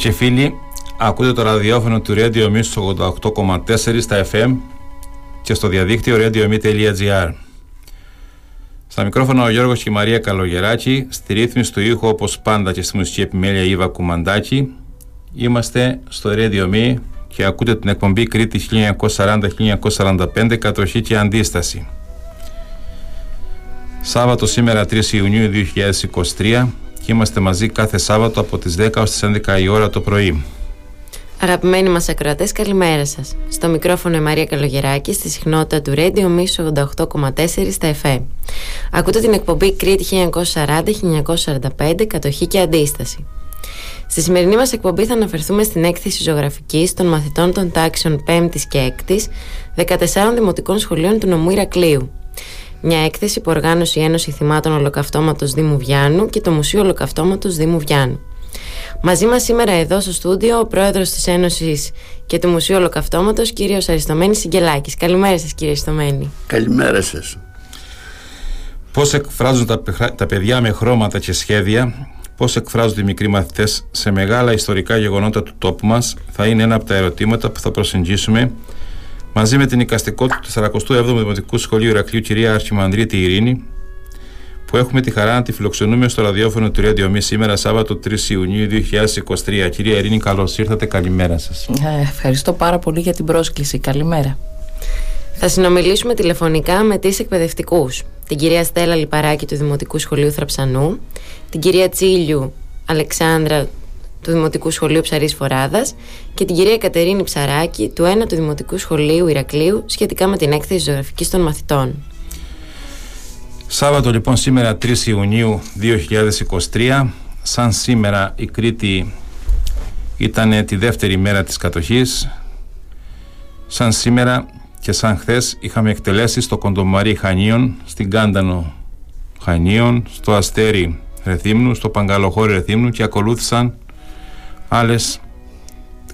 και φίλοι, ακούτε το ραδιόφωνο του Radio Me 88,4 στα FM και στο διαδίκτυο radiome.gr. Στα μικρόφωνα ο Γιώργος και η Μαρία Καλογεράκη, στη ρύθμιση του ήχου όπως πάντα και στη μουσική επιμέλεια Ήβα Κουμαντάκη. Είμαστε στο Radio Me και ακούτε την εκπομπή Κρήτη 1940-1945 κατοχή και αντίσταση. Σάββατο σήμερα 3 Ιουνίου 2023 και είμαστε μαζί κάθε Σάββατο από τις 10 ως τις 11 η ώρα το πρωί. Αγαπημένοι μας ακροατές, καλημέρα σας. Στο μικρόφωνο η Μαρία Καλογεράκη, στη συχνότητα του Radio Μίσου 88,4 στα ΕΦΕ. Ακούτε την εκπομπή Κρήτη 1940-1945, κατοχή και αντίσταση. Στη σημερινή μας εκπομπή θα αναφερθούμε στην έκθεση ζωγραφικής των μαθητών των τάξεων 5ης και 6ης 14 δημοτικών σχολείων του νομού Ηρακλείου. Μια έκθεση που οργάνωσε η Ένωση Θυμάτων Ολοκαυτώματος Δήμου Βιάννου και το Μουσείο Ολοκαυτώματος Δήμου Βιάννου. Μαζί μας σήμερα εδώ στο στούντιο ο πρόεδρος της Ένωσης και του Μουσείου Ολοκαυτώματος, κύριος Αριστομένης Σιγκελάκη. Καλημέρα σας, κύριε Αριστομένη. Καλημέρα σας. Πώς εκφράζουν τα, τα παιδιά με χρώματα και σχέδια, πώς εκφράζονται οι μικροί μαθητές σε μεγάλα ιστορικά γεγονότα του τόπου μας, θα είναι ένα από τα ερωτήματα που θα προσεγγίσουμε μαζί με την οικαστικότητα του 47ου Δημοτικού Σχολείου Ηρακλείου κυρία Αρχιμανδρίτη Ειρήνη, που έχουμε τη χαρά να τη φιλοξενούμε στο ραδιόφωνο του Radio σήμερα Σάββατο 3 Ιουνίου 2023. Κυρία Ειρήνη, καλώς ήρθατε. Καλημέρα σας. Ε, ευχαριστώ πάρα πολύ για την πρόσκληση. Καλημέρα. Θα συνομιλήσουμε τηλεφωνικά με τις εκπαιδευτικούς. Την κυρία Στέλλα Λιπαράκη του Δημοτικού Σχολείου Θραψανού, την κυρία Τσίλιου Αλεξάνδρα του Δημοτικού Σχολείου Ψαρής Φοράδας και την κυρία Κατερίνη Ψαράκη του 1 του Δημοτικού Σχολείου Ηρακλείου σχετικά με την έκθεση ζωγραφικής των μαθητών. Σάββατο λοιπόν σήμερα 3 Ιουνίου 2023 σαν σήμερα η Κρήτη ήταν τη δεύτερη μέρα της κατοχής σαν σήμερα και σαν χθες είχαμε εκτελέσεις στο Κοντομαρί Χανίων στην Κάντανο Χανίων στο Αστέρι Ρεθύμνου στο Παγκαλοχώρι Ρεθύμνου και ακολούθησαν άλλες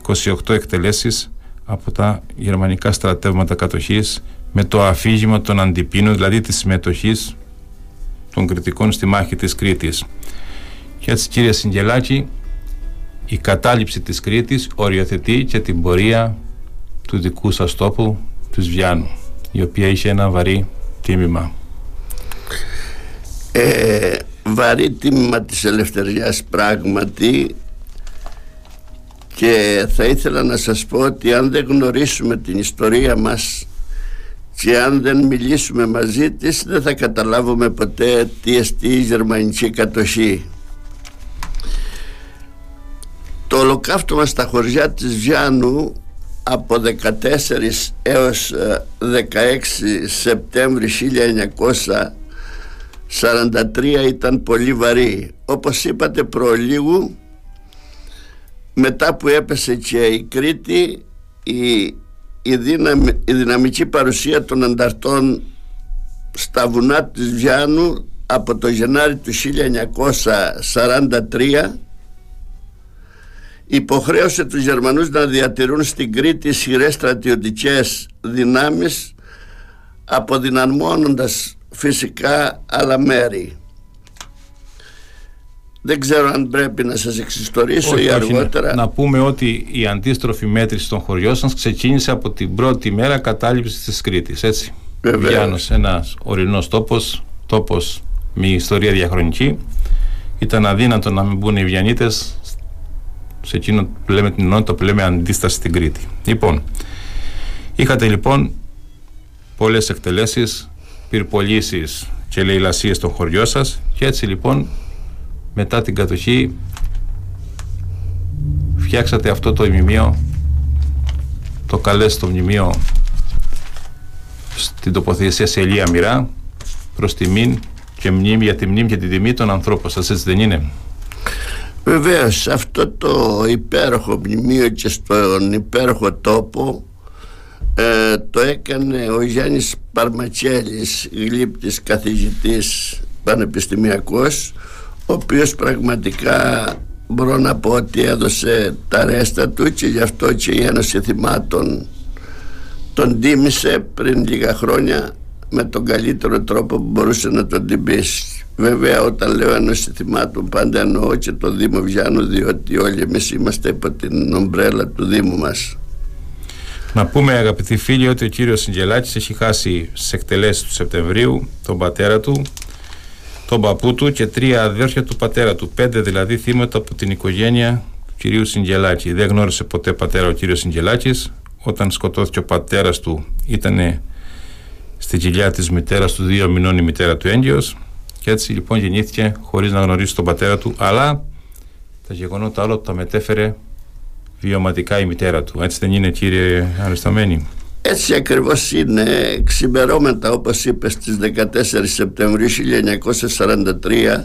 28 εκτελέσεις από τα γερμανικά στρατεύματα κατοχής με το αφήγημα των αντιπίνων, δηλαδή της συμμετοχής των κριτικών στη μάχη της Κρήτης. Και έτσι κύριε Συγγελάκη, η κατάληψη της Κρήτης οριοθετεί και την πορεία του δικού σας τόπου, της Βιάνου, η οποία είχε ένα βαρύ τίμημα. Ε, βαρύ τίμημα της ελευθεριάς πράγματι και θα ήθελα να σας πω ότι αν δεν γνωρίσουμε την ιστορία μας και αν δεν μιλήσουμε μαζί της δεν θα καταλάβουμε ποτέ τι εστί η γερμανική κατοχή. Το ολοκαύτωμα στα χωριά της Βιάννου από 14 έως 16 ε, Σεπτέμβρη 1943 ήταν πολύ βαρύ. Όπως είπατε προλίγου μετά που έπεσε και η Κρήτη η, η, δυναμική παρουσία των ανταρτών στα βουνά της Βιάνου από το Γενάρη του 1943 υποχρέωσε τους Γερμανούς να διατηρούν στην Κρήτη ισχυρές στρατιωτικές δυνάμεις αποδυναμώνοντας φυσικά άλλα μέρη. Δεν ξέρω αν πρέπει να σας εξιστορήσω ή αργότερα. να, πούμε ότι η αντίστροφη μέτρηση των χωριών σας ξεκίνησε από την πρώτη μέρα κατάληψης της Κρήτης, έτσι. Βεβαίως. Βιάνος, ένας ορεινός τόπος, τόπος με ιστορία διαχρονική. Ήταν αδύνατο να μην μπουν οι Βιανίτες σε εκείνο που λέμε την ενότητα που λέμε αντίσταση στην Κρήτη. Λοιπόν, είχατε λοιπόν πολλές εκτελέσεις, πυρπολίσεις και λαιλασίες των χωριών σας και έτσι λοιπόν μετά την κατοχή φτιάξατε αυτό το μνημείο το καλέστο μνημείο στην τοποθεσία σε Ελία Μοιρά προς τιμήν και μνήμη για τη μνήμη και την τιμή των ανθρώπων σας έτσι δεν είναι; Βεβαίως αυτό το υπέροχο μνημείο και στον υπέροχο τόπο ε, το έκανε ο Γιάννης Παρματσέλης γλύπτης καθηγητής πανεπιστημιακός ο οποίος πραγματικά μπορώ να πω ότι έδωσε τα ρέστα του και γι' αυτό και η Ένωση Θυμάτων τον τίμησε πριν λίγα χρόνια με τον καλύτερο τρόπο που μπορούσε να τον τιμήσει. Βέβαια όταν λέω ένωση θυμάτων πάντα εννοώ και το Δήμο Βιάνου διότι όλοι εμείς είμαστε υπό την ομπρέλα του Δήμου μας. Να πούμε αγαπητοί φίλοι ότι ο κύριος Συγγελάκης έχει χάσει στις εκτελέσεις του Σεπτεμβρίου τον πατέρα του, τον παππού του και τρία αδέρφια του πατέρα του. Πέντε δηλαδή θύματα από την οικογένεια του κυρίου Συγγελάκη. Δεν γνώρισε ποτέ πατέρα ο κύριος Συγγελάκης. Όταν σκοτώθηκε ο πατέρας του ήταν στην κοιλιά της μητέρας του δύο μηνών η μητέρα του έγκυος και έτσι λοιπόν γεννήθηκε χωρίς να γνωρίσει τον πατέρα του αλλά τα γεγονότα άλλο τα μετέφερε βιωματικά η μητέρα του. Έτσι δεν είναι κύριε Αρισταμένη. Έτσι ακριβώς είναι ξημερώματα όπως είπες στις 14 Σεπτεμβρίου 1943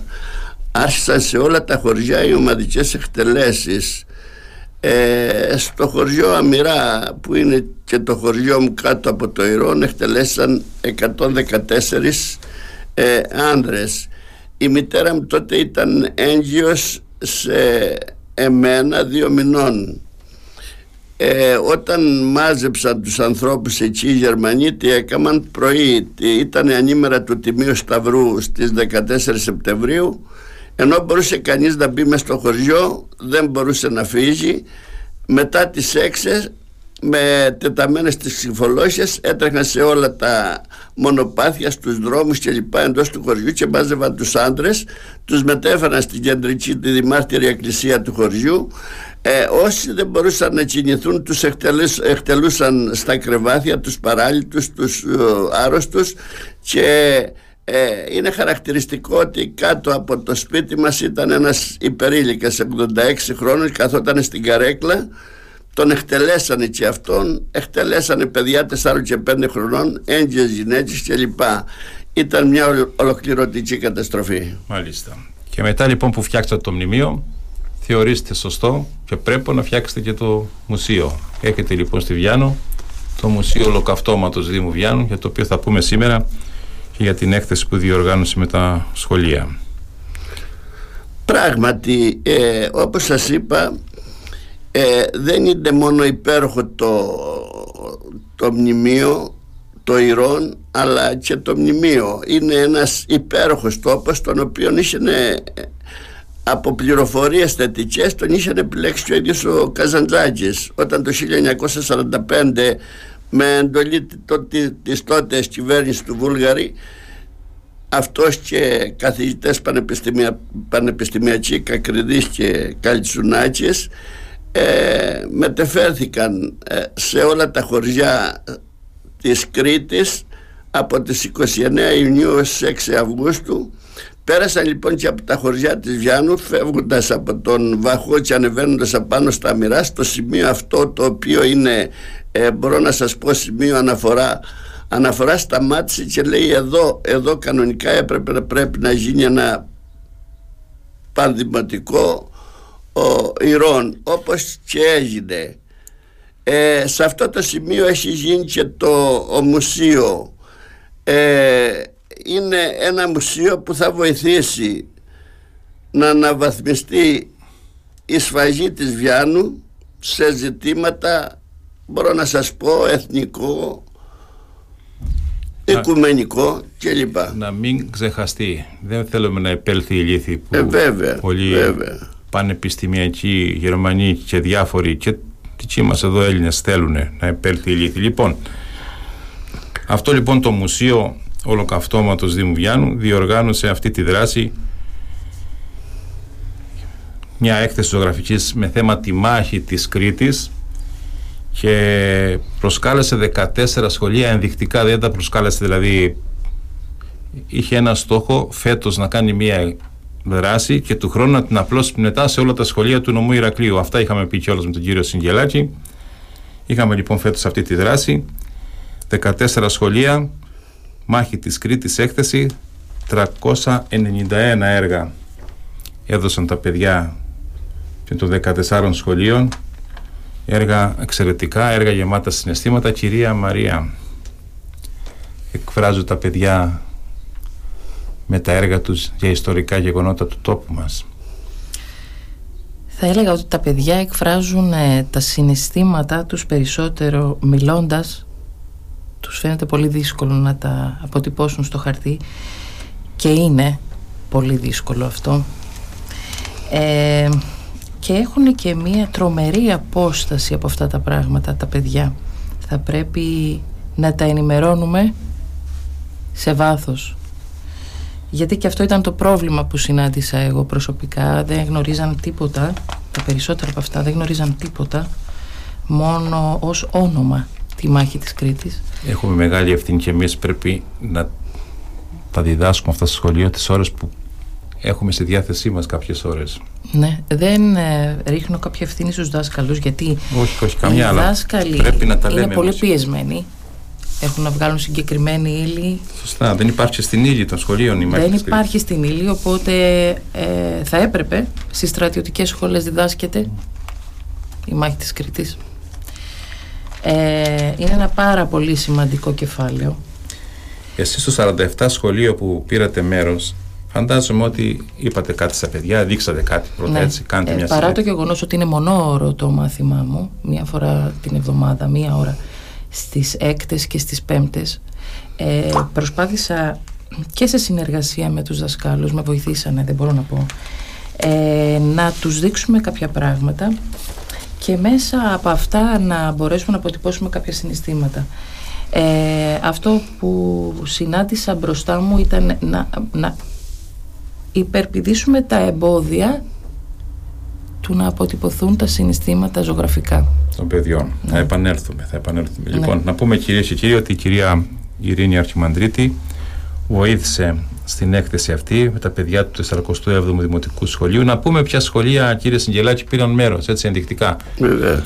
άρχισαν σε όλα τα χωριά οι ομαδικές εκτελέσεις. Ε, στο χωριό Αμυρά που είναι και το χωριό μου κάτω από το Ιρόν εκτελέσαν 114 ε, άνδρες. Η μητέρα μου τότε ήταν έγκυος σε εμένα δύο μηνών ε, όταν μάζεψαν τους ανθρώπους εκεί οι Γερμανοί τι έκαναν πρωί ήταν ανήμερα του Τιμίου Σταυρού στις 14 Σεπτεμβρίου ενώ μπορούσε κανείς να μπει μες στο χωριό δεν μπορούσε να φύγει. Μετά τις έξι με τεταμένες τις συμφολώσεις έτρεχαν σε όλα τα μονοπάθια στους δρόμους και λοιπά εντός του χωριού και μάζευαν τους άντρες. Τους μετέφεραν στην κεντρική τη δημάρτυρη εκκλησία του χωριού ε, όσοι δεν μπορούσαν να κινηθούν τους εκτελούσαν στα κρεβάτια τους παράλυτους, τους ε, άρρωστους και ε, είναι χαρακτηριστικό ότι κάτω από το σπίτι μας ήταν ένας υπερήλικας 86 χρόνων καθόταν στην καρέκλα τον εκτελέσανε και αυτόν εκτελέσανε παιδιά 4 και 5 χρονών έγκυες γυναίκες κλπ. Ήταν μια ολοκληρωτική καταστροφή. Μάλιστα. Και μετά λοιπόν που φτιάξατε το μνημείο θεωρήσετε σωστό και πρέπει να φτιάξετε και το μουσείο. Έχετε λοιπόν στη Βιάνο το Μουσείο Ολοκαυτώματος Δήμου Βιάνου για το οποίο θα πούμε σήμερα και για την έκθεση που διοργάνωσε με τα σχολεία. Πράγματι ε, όπως σας είπα ε, δεν είναι μόνο υπέροχο το, το μνημείο το Ιρών αλλά και το μνημείο. Είναι ένας υπέροχος τόπος τον οποίο είχε από πληροφορίες θετικές τον είχε επιλέξει ο ίδιος ο Καζαντζάκης όταν το 1945 με εντολή της τότε κυβέρνησης του Βούλγαρη αυτός και καθηγητές πανεπιστημια, πανεπιστημιακοί Κακριδής και Καλτσουνάκης ε, μετεφέρθηκαν ε, σε όλα τα χωριά της Κρήτης από τις 29 Ιουνίου έως 6 Αυγούστου πέρασαν λοιπόν και από τα χωριά της Βιάνου φεύγοντας από τον Βαχό και ανεβαίνοντας απάνω στα Μοιρά στο σημείο αυτό το οποίο είναι ε, μπορώ να σας πω σημείο αναφορά αναφορά σταμάτησε και λέει εδώ, εδώ κανονικά έπρεπε πρέπει να γίνει ένα πανδηματικό ο Ιρών όπως και έγινε. Ε, σε αυτό το σημείο έχει γίνει και το μουσείο. Ε, είναι ένα μουσείο που θα βοηθήσει να αναβαθμιστεί η σφαγή της Βιάνου σε ζητήματα μπορώ να σας πω εθνικό οικουμενικό κλπ. Να μην ξεχαστεί. Δεν θέλουμε να επέλθει η λύθη που ε, βέβαια, πολλοί βέβαια πανεπιστημιακοί Γερμανοί και διάφοροι και δικοί μας εδώ Έλληνες θέλουν να επέλθει η λύθη. Λοιπόν, αυτό λοιπόν το Μουσείο Ολοκαυτώματος Δήμου Βιάνου διοργάνωσε αυτή τη δράση μια έκθεση ζωγραφικής με θέμα τη μάχη της Κρήτης και προσκάλεσε 14 σχολεία ενδεικτικά δεν τα προσκάλεσε δηλαδή είχε ένα στόχο φέτος να κάνει μια δράση και του χρόνου να την απλώσει μετά σε όλα τα σχολεία του νομού Ηρακλείου. Αυτά είχαμε πει κιόλας με τον κύριο Συγγελάκη. Είχαμε λοιπόν φέτος αυτή τη δράση. 14 σχολεία, μάχη της Κρήτης έκθεση, 391 έργα. Έδωσαν τα παιδιά και των 14 σχολείων. Έργα εξαιρετικά, έργα γεμάτα συναισθήματα κυρία Μαρία. Εκφράζουν τα παιδιά με τα έργα τους για ιστορικά γεγονότα του τόπου μας. Θα έλεγα ότι τα παιδιά εκφράζουν ε, τα συναισθήματα τους περισσότερο μιλώντας τους φαίνεται πολύ δύσκολο να τα αποτυπώσουν στο χαρτί και είναι πολύ δύσκολο αυτό. Ε, και έχουν και μία τρομερή απόσταση από αυτά τα πράγματα τα παιδιά. Θα πρέπει να τα ενημερώνουμε σε βάθος. Γιατί και αυτό ήταν το πρόβλημα που συνάντησα εγώ προσωπικά. Δεν γνωρίζαν τίποτα τα περισσότερα από αυτά δεν γνωρίζαν τίποτα μόνο ως όνομα τη μάχη της Κρήτης Έχουμε μεγάλη ευθύνη και εμείς πρέπει να τα διδάσκουμε αυτά στο σχολείο τις ώρες που έχουμε στη διάθεσή μας κάποιες ώρες. Ναι, δεν ε, ρίχνω κάποια ευθύνη στους δάσκαλους γιατί όχι, όχι, καμιά, οι δάσκαλοι πρέπει να τα λέμε είναι πολύ πιεσμένοι έχουν να βγάλουν συγκεκριμένη ύλη. Σωστά, δεν υπάρχει στην ύλη των σχολείων η μάχη Δεν υπάρχει στην ύλη, οπότε ε, θα έπρεπε στις στρατιωτικές σχολές διδάσκεται η μάχη της Κρήτης. Ε, είναι ένα πάρα πολύ σημαντικό κεφάλαιο. Εσείς στο 47 σχολείο που πήρατε μέρος Φαντάζομαι ότι είπατε κάτι στα παιδιά, δείξατε κάτι πρώτα ναι. έτσι, κάντε ε, μια Παρά το γεγονός ότι είναι μονόωρο το μάθημά μου, μία φορά την εβδομάδα, μία ώρα στις έκτες και στις πέμπτες, ε, προσπάθησα και σε συνεργασία με τους δασκάλους, με βοηθήσανε, δεν μπορώ να πω, ε, να τους δείξουμε κάποια πράγματα και μέσα από αυτά να μπορέσουμε να αποτυπώσουμε κάποια συναισθήματα. Ε, αυτό που συνάντησα μπροστά μου ήταν να, να υπερπηδήσουμε τα εμπόδια του να αποτυπωθούν τα συναισθήματα ζωγραφικά. Των παιδιών. Ναι. Θα επανέλθουμε. Θα επανέλθουμε. Ναι. Λοιπόν, να πούμε κυρίες και κύριοι ότι η κυρία Ειρήνη Αρχιμανδρίτη βοήθησε στην έκθεση αυτή με τα παιδιά του 47ου Δημοτικού Σχολείου. Να πούμε ποια σχολεία, κύριε Συγγελάκη, πήραν μέρος, έτσι ενδεικτικά. Βεβαίως.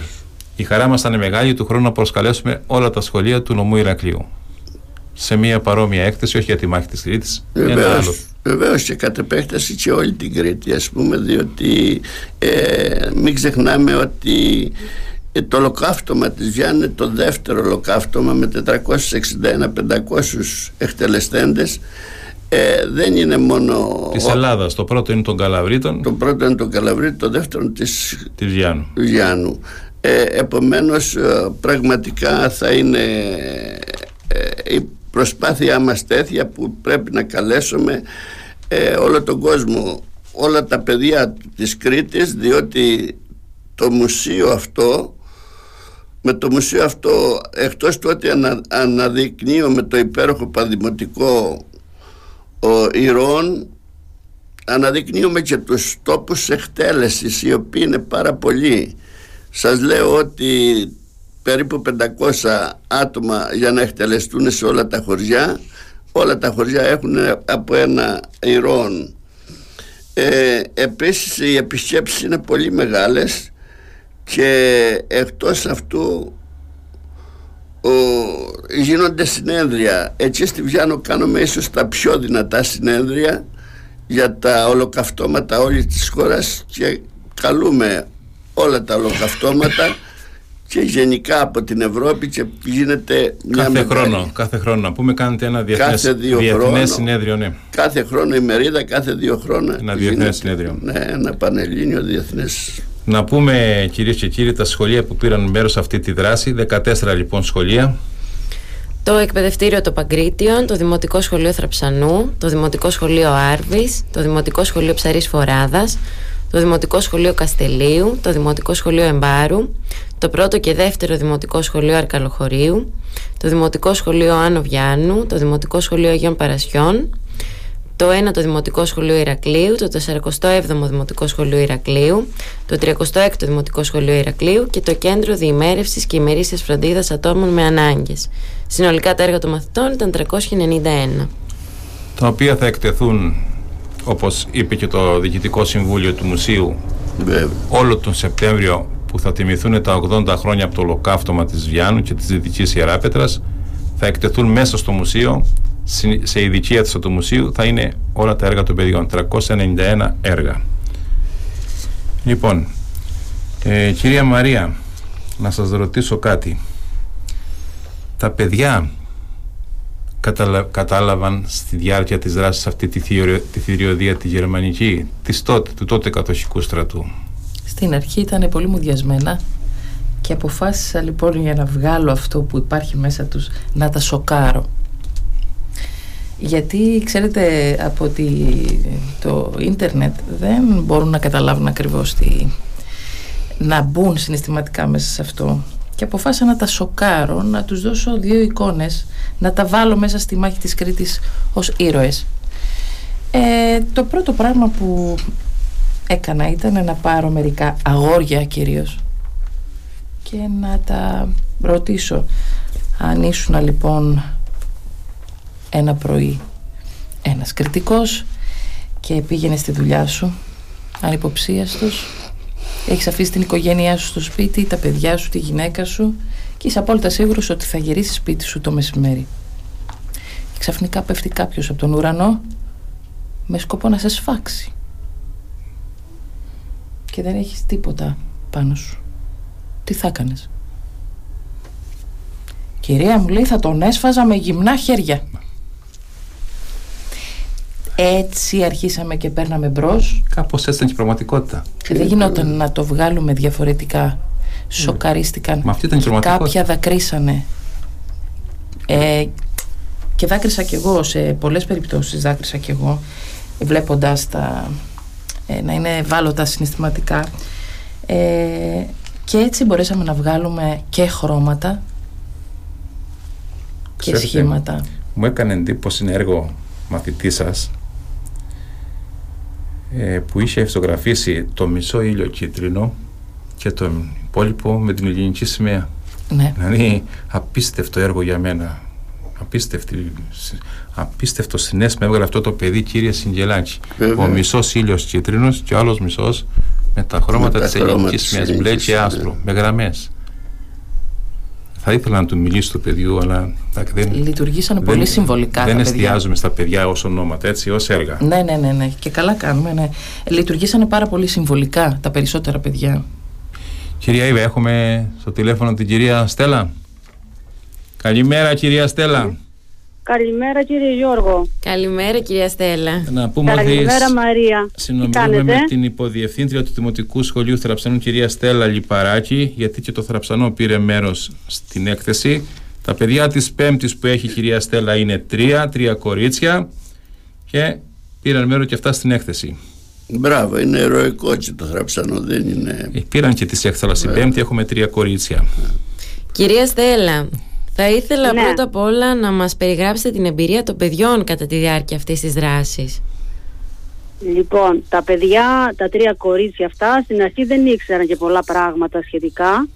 Η χαρά μας ήταν μεγάλη του χρόνου να προσκαλέσουμε όλα τα σχολεία του νομού Ηρακλείου. Σε μια παρόμοια έκθεση, όχι για τη μάχη της Κρήτης. Βεβαίως και κατ' επέκταση και όλη την Κρήτη ας πούμε διότι ε, μην ξεχνάμε ότι ε, το ολοκαύτωμα της Βιάννη είναι το δεύτερο ολοκαύτωμα με 461-500 εκτελεστέντες. Ε, δεν είναι μόνο της Ελλάδας, το πρώτο είναι των Καλαβρίτων το πρώτο είναι των Καλαβρίτων, το δεύτερο της, της Βιάννου, Βιάννου. Ε, επομένως ε, πραγματικά θα είναι ε, προσπάθειά μας τέτοια που πρέπει να καλέσουμε ε, όλο τον κόσμο όλα τα παιδιά της Κρήτης διότι το μουσείο αυτό με το μουσείο αυτό εκτός του ότι ανα, αναδεικνύουμε το υπέροχο παδημοτικό ο, ηρώων αναδεικνύουμε και τους τόπους εκτέλεσης οι οποίοι είναι πάρα πολλοί. Σας λέω ότι περίπου 500 άτομα για να εκτελεστούν σε όλα τα χωριά όλα τα χωριά έχουν από ένα ηρών ε, επίσης οι επισκέψεις είναι πολύ μεγάλες και εκτός αυτού ο, γίνονται συνέδρια. Έτσι στη Βιάνο κάνουμε ίσως τα πιο δυνατά συνέδρια για τα ολοκαυτώματα όλη της χώρας και καλούμε όλα τα ολοκαυτώματα και γενικά από την Ευρώπη και γίνεται μια κάθε χρόνο, κάθε χρόνο. Να πούμε κάνετε ένα διεθνές, κάθε δύο διεθνές χρόνο, συνέδριο ναι. κάθε χρόνο η μερίδα κάθε δύο χρόνια ένα διεθνές συνέδριο. Ναι, ένα πανελλήνιο διεθνές να πούμε κυρίες και κύριοι τα σχολεία που πήραν μέρος σε αυτή τη δράση. 14 λοιπόν σχολεία. Το εκπαιδευτήριο το Παγκρίτιον, το Δημοτικό Σχολείο Θραψανού, το Δημοτικό Σχολείο Άρβης, το Δημοτικό Σχολείο Ψαρής Φοράδας, το Δημοτικό Σχολείο Καστελίου, το Δημοτικό Σχολείο Εμπάρου, το πρώτο και δεύτερο Δημοτικό Σχολείο Αρκαλοχωρίου, το Δημοτικό Σχολείο Άνω Βιάννου, το Δημοτικό Σχολείο Αγίων Παρασιών, το 1ο Δημοτικό Σχολείο Ηρακλείου, το 47ο Δημοτικό Σχολείο Ηρακλείου, το 36ο Δημοτικό Σχολείο Ηρακλείου και το Κέντρο Διημέρευσης και Ημερήσιας Φροντίδας Ατόμων με Ανάγκες. Συνολικά τα έργα των μαθητών ήταν 391. Τα οποία θα εκτεθούν, όπως είπε και το Διοικητικό Συμβούλιο του Μουσείου, όλο τον Σεπτέμβριο που θα τιμηθούν τα 80 χρόνια από το ολοκαύτωμα της Βιάννου και της Δυτικής Ιεράπετρας θα εκτεθούν μέσα στο μουσείο σε ειδική αίθουσα του μουσείου θα είναι όλα τα έργα των παιδιών 391 έργα λοιπόν ε, κυρία Μαρία να σας ρωτήσω κάτι τα παιδιά κατάλαβαν στη διάρκεια της δράσης αυτή τη, τη θηριωδία τη γερμανική της τότε, του τότε κατοχικού στρατού; Στην αρχή ήταν πολύ μουδιασμένα και αποφάσισα λοιπόν για να βγάλω αυτό που υπάρχει μέσα τους να τα σοκάρω. Γιατί ξέρετε από το ίντερνετ δεν μπορούν να καταλάβουν ακριβώς τι, να μπουν συναισθηματικά μέσα σε αυτό και αποφάσισα να τα σοκάρω, να τους δώσω δύο εικόνες, να τα βάλω μέσα στη μάχη της Κρήτης ως ήρωες. Ε, το πρώτο πράγμα που έκανα ήταν να πάρω μερικά αγόρια κυρίως και να τα ρωτήσω αν ήσουν λοιπόν ένα πρωί ένας κριτικός και πήγαινε στη δουλειά σου ανυποψίαστος έχεις αφήσει την οικογένειά σου στο σπίτι τα παιδιά σου, τη γυναίκα σου και είσαι απόλυτα σίγουρος ότι θα γυρίσεις σπίτι σου το μεσημέρι. Και ξαφνικά πέφτει κάποιος από τον ουρανό με σκοπό να σε σφάξει. Και δεν έχεις τίποτα πάνω σου. Τι θα έκανες; Κυρία μου λέει θα τον έσφαζα με γυμνά χέρια έτσι αρχίσαμε και παίρναμε μπρος. Κάπως έτσι ήταν και η πραγματικότητα. Και δεν γινόταν να το βγάλουμε διαφορετικά. Σοκαρίστηκαν. Μα αυτή ήταν η πραγματικότητα. Κάποια δακρύσανε. Ε, και δάκρυσα κι εγώ σε πολλές περιπτώσεις δάκρυσα κι εγώ βλέποντας τα ε, να είναι ευάλωτα συναισθηματικά ε, και έτσι μπορέσαμε να βγάλουμε και χρώματα και σχήματα μου έκανε εντύπωση ένα έργο μαθητής σας ε, που είχε φωτογραφίσει το μισό ήλιο κίτρινο και το υπόλοιπο με την ελληνική σημαία. Ναι. Δηλαδή απίστευτο έργο για μένα. Απίστευτη, απίστευτο συνέστημα έβγαλε αυτό το παιδί κύριε Συγγελάκη. Ο μισός ήλιος κίτρινος και ο άλλος μισός με τα χρώματα της ελληνικής σημαίας μπλε και άσπρο, ναι. με γραμμές. Θα ήθελα να του μιλήσω του παιδιού, αλλά δεν. Λειτουργήσαν πολύ συμβολικά. Δεν εστιάζουμε στα παιδιά ως ονόματα, έτσι, ως έργα. Ναι, ναι, ναι, ναι. Και καλά κάνουμε. Ναι. Λειτουργήσαν πάρα πολύ συμβολικά τα περισσότερα παιδιά. Κυρία Ήβα, έχουμε στο τηλέφωνο την κυρία Στέλλα. Καλημέρα, κυρία Στέλλα. Καλημέρα κύριε Γιώργο. Καλημέρα κυρία Στέλλα. Να πούμε Καλημέρα Μαρία. Συνομιλούμε με την υποδιευθύντρια του Δημοτικού Σχολείου Θραψανού κυρία Στέλλα Λιπαράκη γιατί και το Θραψανό πήρε μέρος στην έκθεση. Τα παιδιά της πέμπτης που έχει η κυρία Στέλλα είναι τρία, τρία κορίτσια και πήραν μέρο και αυτά στην έκθεση. Μπράβο, είναι ερωικό και το θραψανό, δεν είναι. Ε, πήραν και τη έκθεση. Στην Πέμπτη έχουμε τρία κορίτσια. Κυρία Στέλλα, θα ήθελα ναι. πρώτα απ' όλα να μας περιγράψετε την εμπειρία των παιδιών κατά τη διάρκεια αυτής της δράσης. Λοιπόν, τα παιδιά, τα τρία κορίτσια αυτά, στην αρχή δεν ήξεραν και πολλά πράγματα σχετικά.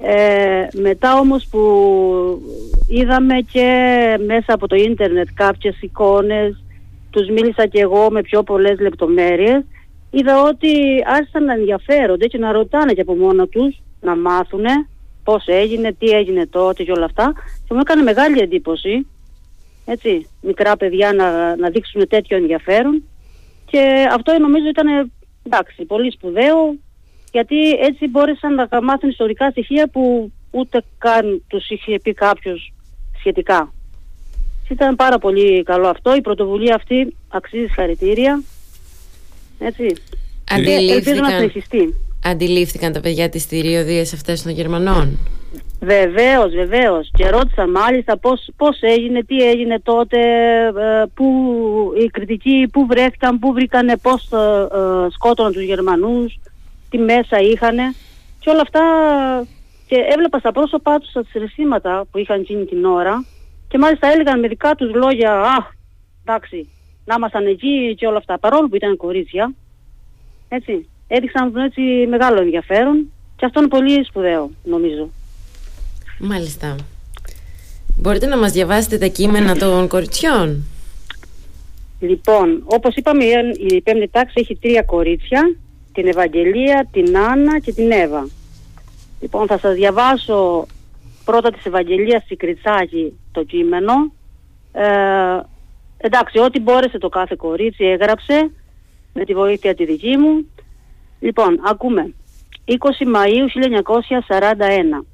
Ε, μετά όμως που είδαμε και μέσα από το ίντερνετ κάποιες εικόνες, τους μίλησα και εγώ με πιο πολλές λεπτομέρειες, είδα ότι άρχισαν να ενδιαφέρονται και να ρωτάνε και από μόνο τους, να μάθουνε Πώς έγινε, τι έγινε τότε και όλα αυτά και μου έκανε μεγάλη εντύπωση έτσι, μικρά παιδιά να, να δείξουν τέτοιο ενδιαφέρον και αυτό νομίζω ήταν εντάξει, πολύ σπουδαίο γιατί έτσι μπόρεσαν να μάθουν ιστορικά στοιχεία που ούτε καν τους είχε πει κάποιος σχετικά. Ήταν πάρα πολύ καλό αυτό. Η πρωτοβουλία αυτή αξίζει χαρητήρια. Έτσι. ελπίζω να συνεχιστεί. Αντιλήφθηκαν τα παιδιά τις θηριωδίες αυτές των Γερμανών; Βεβαίως, βεβαίως. Και ρώτησαν μάλιστα πώς, πώς έγινε, τι έγινε τότε, ε, που οι κριτικοί που βρέθηκαν, που βρήκανε, πώς ε, ε, σκότωναν τους Γερμανούς, τι μέσα είχαν και όλα αυτά και έβλεπα στα πρόσωπά τους τα συναισθήματα που είχαν γίνει την ώρα και μάλιστα έλεγαν με δικά τους λόγια «Αχ, εντάξει, να ήμασταν εκεί» και όλα αυτά, παρόλο που ήταν κορίτσια. Έτσι έδειξαν έτσι μεγάλο ενδιαφέρον και αυτό είναι πολύ σπουδαίο νομίζω. Μάλιστα. Μπορείτε να μας διαβάσετε τα κείμενα των κοριτσιών; Λοιπόν, όπως είπαμε η πέμπτη τάξη έχει τρία κορίτσια, την Ευαγγελία, την Άννα και την Εύα. Λοιπόν, θα σας διαβάσω πρώτα της Ευαγγελίας στη Κριτσάκη το κείμενο. Ε, εντάξει, ό,τι μπόρεσε το κάθε κορίτσι έγραψε με τη βοήθεια τη δική μου. Λοιπόν, ακούμε. 20 Μαΐου 1941.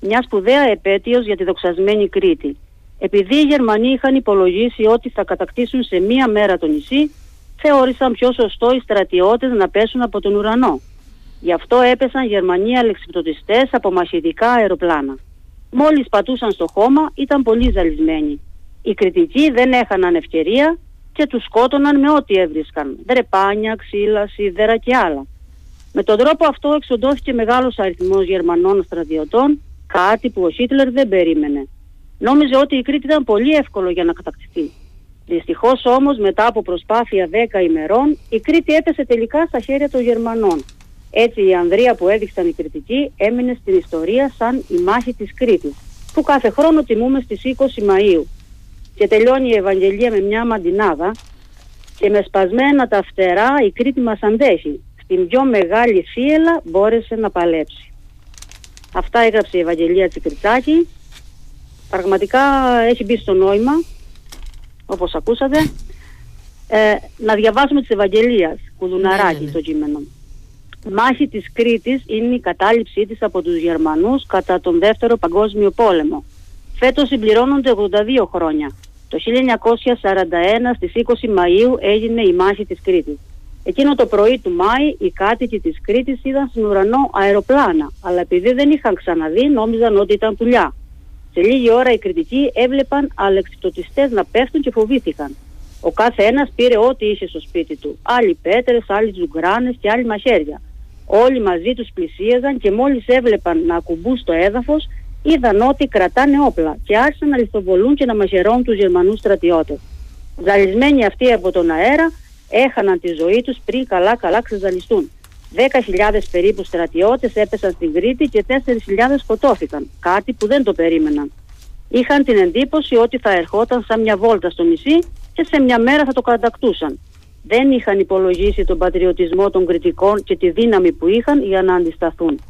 Μια σπουδαία επέτειος για τη δοξασμένη Κρήτη. Επειδή οι Γερμανοί είχαν υπολογίσει ότι θα κατακτήσουν σε μία μέρα το νησί, θεώρησαν πιο σωστό οι στρατιώτες να πέσουν από τον ουρανό. Γι' αυτό έπεσαν Γερμανοί αλεξιπτωτιστές από μαχητικά αεροπλάνα. Μόλις πατούσαν στο χώμα ήταν πολύ ζαλισμένοι. Οι κριτικοί δεν έχαναν ευκαιρία και τους σκότωναν με ό,τι έβρισκαν. Δρεπάνια, ξύλα, σίδερα και άλλα. Με τον τρόπο αυτό εξοντώθηκε μεγάλος αριθμός Γερμανών στρατιωτών, κάτι που ο Χίτλερ δεν περίμενε. Νόμιζε ότι η Κρήτη ήταν πολύ εύκολο για να κατακτηθεί. Δυστυχώς όμως, μετά από προσπάθεια 10 ημερών, η Κρήτη έπεσε τελικά στα χέρια των Γερμανών. Έτσι η Ανδρία που έδειξαν οι κριτικοί έμεινε στην ιστορία σαν η μάχη της Κρήτης, που κάθε χρόνο τιμούμε στις 20 Μαΐου. Και τελειώνει η Ευαγγελία με μια μαντινάδα και με σπασμένα τα φτερά η Κρήτη μας αντέχει. Στην πιο μεγάλη θύελα μπόρεσε να παλέψει. Αυτά έγραψε η Ευαγγελία Τσικριτσάκη. Πραγματικά έχει μπει στο νόημα, όπως ακούσατε. Ε, να διαβάσουμε τις Ευαγγελίας, Κουδουναράκη ναι, ναι. το κείμενο μάχη της Κρήτης είναι η κατάληψή της από τους Γερμανούς κατά τον Δεύτερο Παγκόσμιο Πόλεμο. Φέτος συμπληρώνονται 82 χρόνια. Το 1941 στις 20 Μαΐου έγινε η μάχη της Κρήτης. Εκείνο το πρωί του Μάη οι κάτοικοι της Κρήτης είδαν στην ουρανό αεροπλάνα, αλλά επειδή δεν είχαν ξαναδεί νόμιζαν ότι ήταν πουλιά. Σε λίγη ώρα οι κριτικοί έβλεπαν αλεξιπτωτιστές να πέφτουν και φοβήθηκαν. Ο κάθε ένας πήρε ό,τι είχε στο σπίτι του. Άλλοι πέτρες, άλλοι τζουγκράνες και άλλοι μαχαίρια. Όλοι μαζί τους πλησίαζαν και μόλις έβλεπαν να ακουμπούν στο έδαφος είδαν ότι κρατάνε όπλα και άρχισαν να λιθοβολούν και να μαχαιρώνουν τους Γερμανούς στρατιώτες. Ζαλισμένοι αυτοί από τον αέρα έχαναν τη ζωή τους πριν καλά καλά ξεζαλιστούν. 10.000 περίπου στρατιώτες έπεσαν στην Κρήτη και 4.000 σκοτώθηκαν, κάτι που δεν το περίμεναν. Είχαν την εντύπωση ότι θα ερχόταν σαν μια βόλτα στο νησί και σε μια μέρα θα το κατακτούσαν δεν είχαν υπολογίσει τον πατριωτισμό των κριτικών και τη δύναμη που είχαν για να αντισταθούν.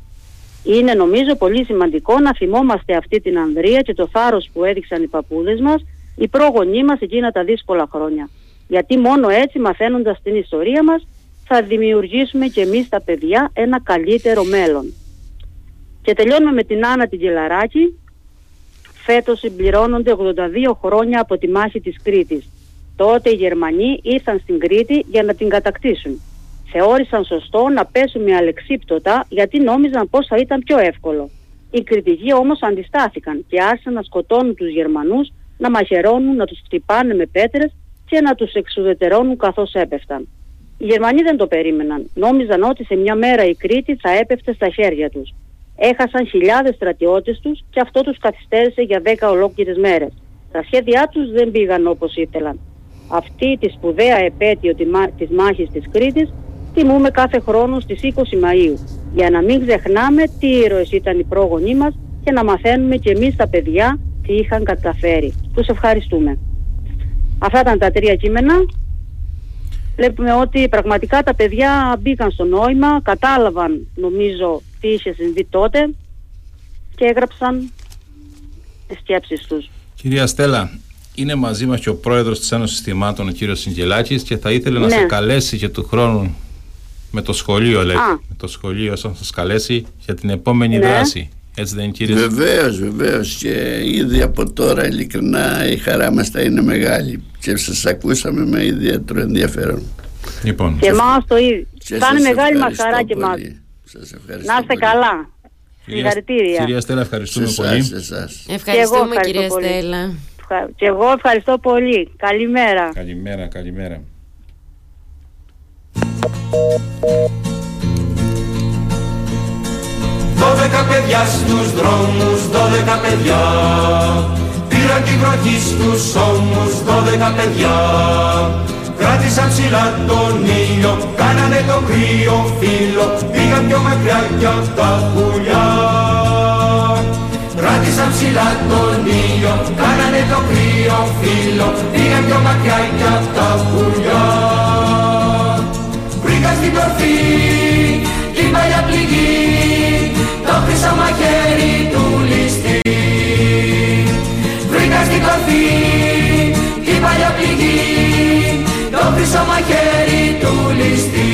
Είναι νομίζω πολύ σημαντικό να θυμόμαστε αυτή την ανδρεία και το θάρρος που έδειξαν οι παππούδες μας, οι πρόγονοί μας εκείνα τα δύσκολα χρόνια. Γιατί μόνο έτσι μαθαίνοντας την ιστορία μας θα δημιουργήσουμε και εμείς τα παιδιά ένα καλύτερο μέλλον. Και τελειώνουμε με την Άννα την Γελαράκη. Φέτος συμπληρώνονται 82 χρόνια από τη μάχη της Κρήτης. Τότε οι Γερμανοί ήρθαν στην Κρήτη για να την κατακτήσουν. Θεώρησαν σωστό να πέσουν με αλεξίπτωτα γιατί νόμιζαν πως θα ήταν πιο εύκολο. Οι κριτικοί όμως αντιστάθηκαν και άρχισαν να σκοτώνουν τους Γερμανούς, να μαχαιρώνουν, να τους χτυπάνε με πέτρες και να τους εξουδετερώνουν καθώς έπεφταν. Οι Γερμανοί δεν το περίμεναν. Νόμιζαν ότι σε μια μέρα η Κρήτη θα έπεφτε στα χέρια τους. Έχασαν χιλιάδες στρατιώτες τους και αυτό τους καθυστέρησε για δέκα ολόκληρες μέρες. Τα σχέδιά τους δεν πήγαν όπως ήθελαν αυτή τη σπουδαία επέτειο της μάχης της Κρήτης τιμούμε κάθε χρόνο στις 20 Μαΐου για να μην ξεχνάμε τι ήρωες ήταν οι πρόγονοί μας και να μαθαίνουμε και εμείς τα παιδιά τι είχαν καταφέρει. Τους ευχαριστούμε. Αυτά ήταν τα τρία κείμενα. Βλέπουμε ότι πραγματικά τα παιδιά μπήκαν στο νόημα, κατάλαβαν νομίζω τι είχε συμβεί τότε και έγραψαν τις σκέψεις τους. Κυρία Στέλλα, είναι μαζί μας και ο πρόεδρος της Ένωσης Θυμάτων, ο κύριος Συγγελάκης και θα ήθελε να σε ναι. καλέσει και του χρόνου με το σχολείο, λέει. Με το σχολείο, όσο σας καλέσει για την επόμενη ναι. δράση. Έτσι δεν είναι κύριε; Βεβαίως, βεβαίως. Και ήδη από τώρα ειλικρινά η χαρά μας θα είναι μεγάλη. Και σας ακούσαμε με ιδιαίτερο ενδιαφέρον. Λοιπόν. Και εμάς το ίδιο. Θα είναι μεγάλη μας χαρά και εμάς. Να είστε καλά. Συγχαρητήρια. Κυρία Στέλλα, ευχαριστούμε σε πολύ. Ευχαριστούμε, κυρία Στέλλα. Και εγώ ευχαριστώ πολύ. Καλημέρα. Καλημέρα, καλημέρα. Δώδεκα παιδιά στους δρόμους, δώδεκα παιδιά. Πήραν την βροχή στους ώμους, δώδεκα παιδιά. Κράτησαν ψηλά τον ήλιο, κάνανε το κρύο φύλλο. Πήγαν πιο μακριά κι απ' τα πουλιά. Κράτησαν ψηλά τον ήλιο, κάνανε το κρύο φύλλο, πήγαν πιο μακριά κι απ' τα πουλιά. Βρήκα στην κορφή την παλιά πληγή, το χρυσό μαχαίρι του ληστή. Βρήκα στην κορφή την παλιά πληγή, το χρυσό μαχαίρι του ληστή.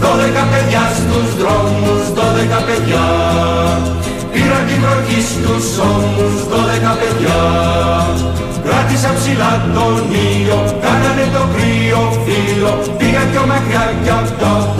Δώδεκα παιδιά στους δρόμους, δώδεκα παιδιά πήραν την βροχή στους ώμους δώδεκα παιδιά Κράτησαν ψηλά τον ήλιο, κάνανε το κρύο φύλλο Πήγαν πιο μακριά κι απ'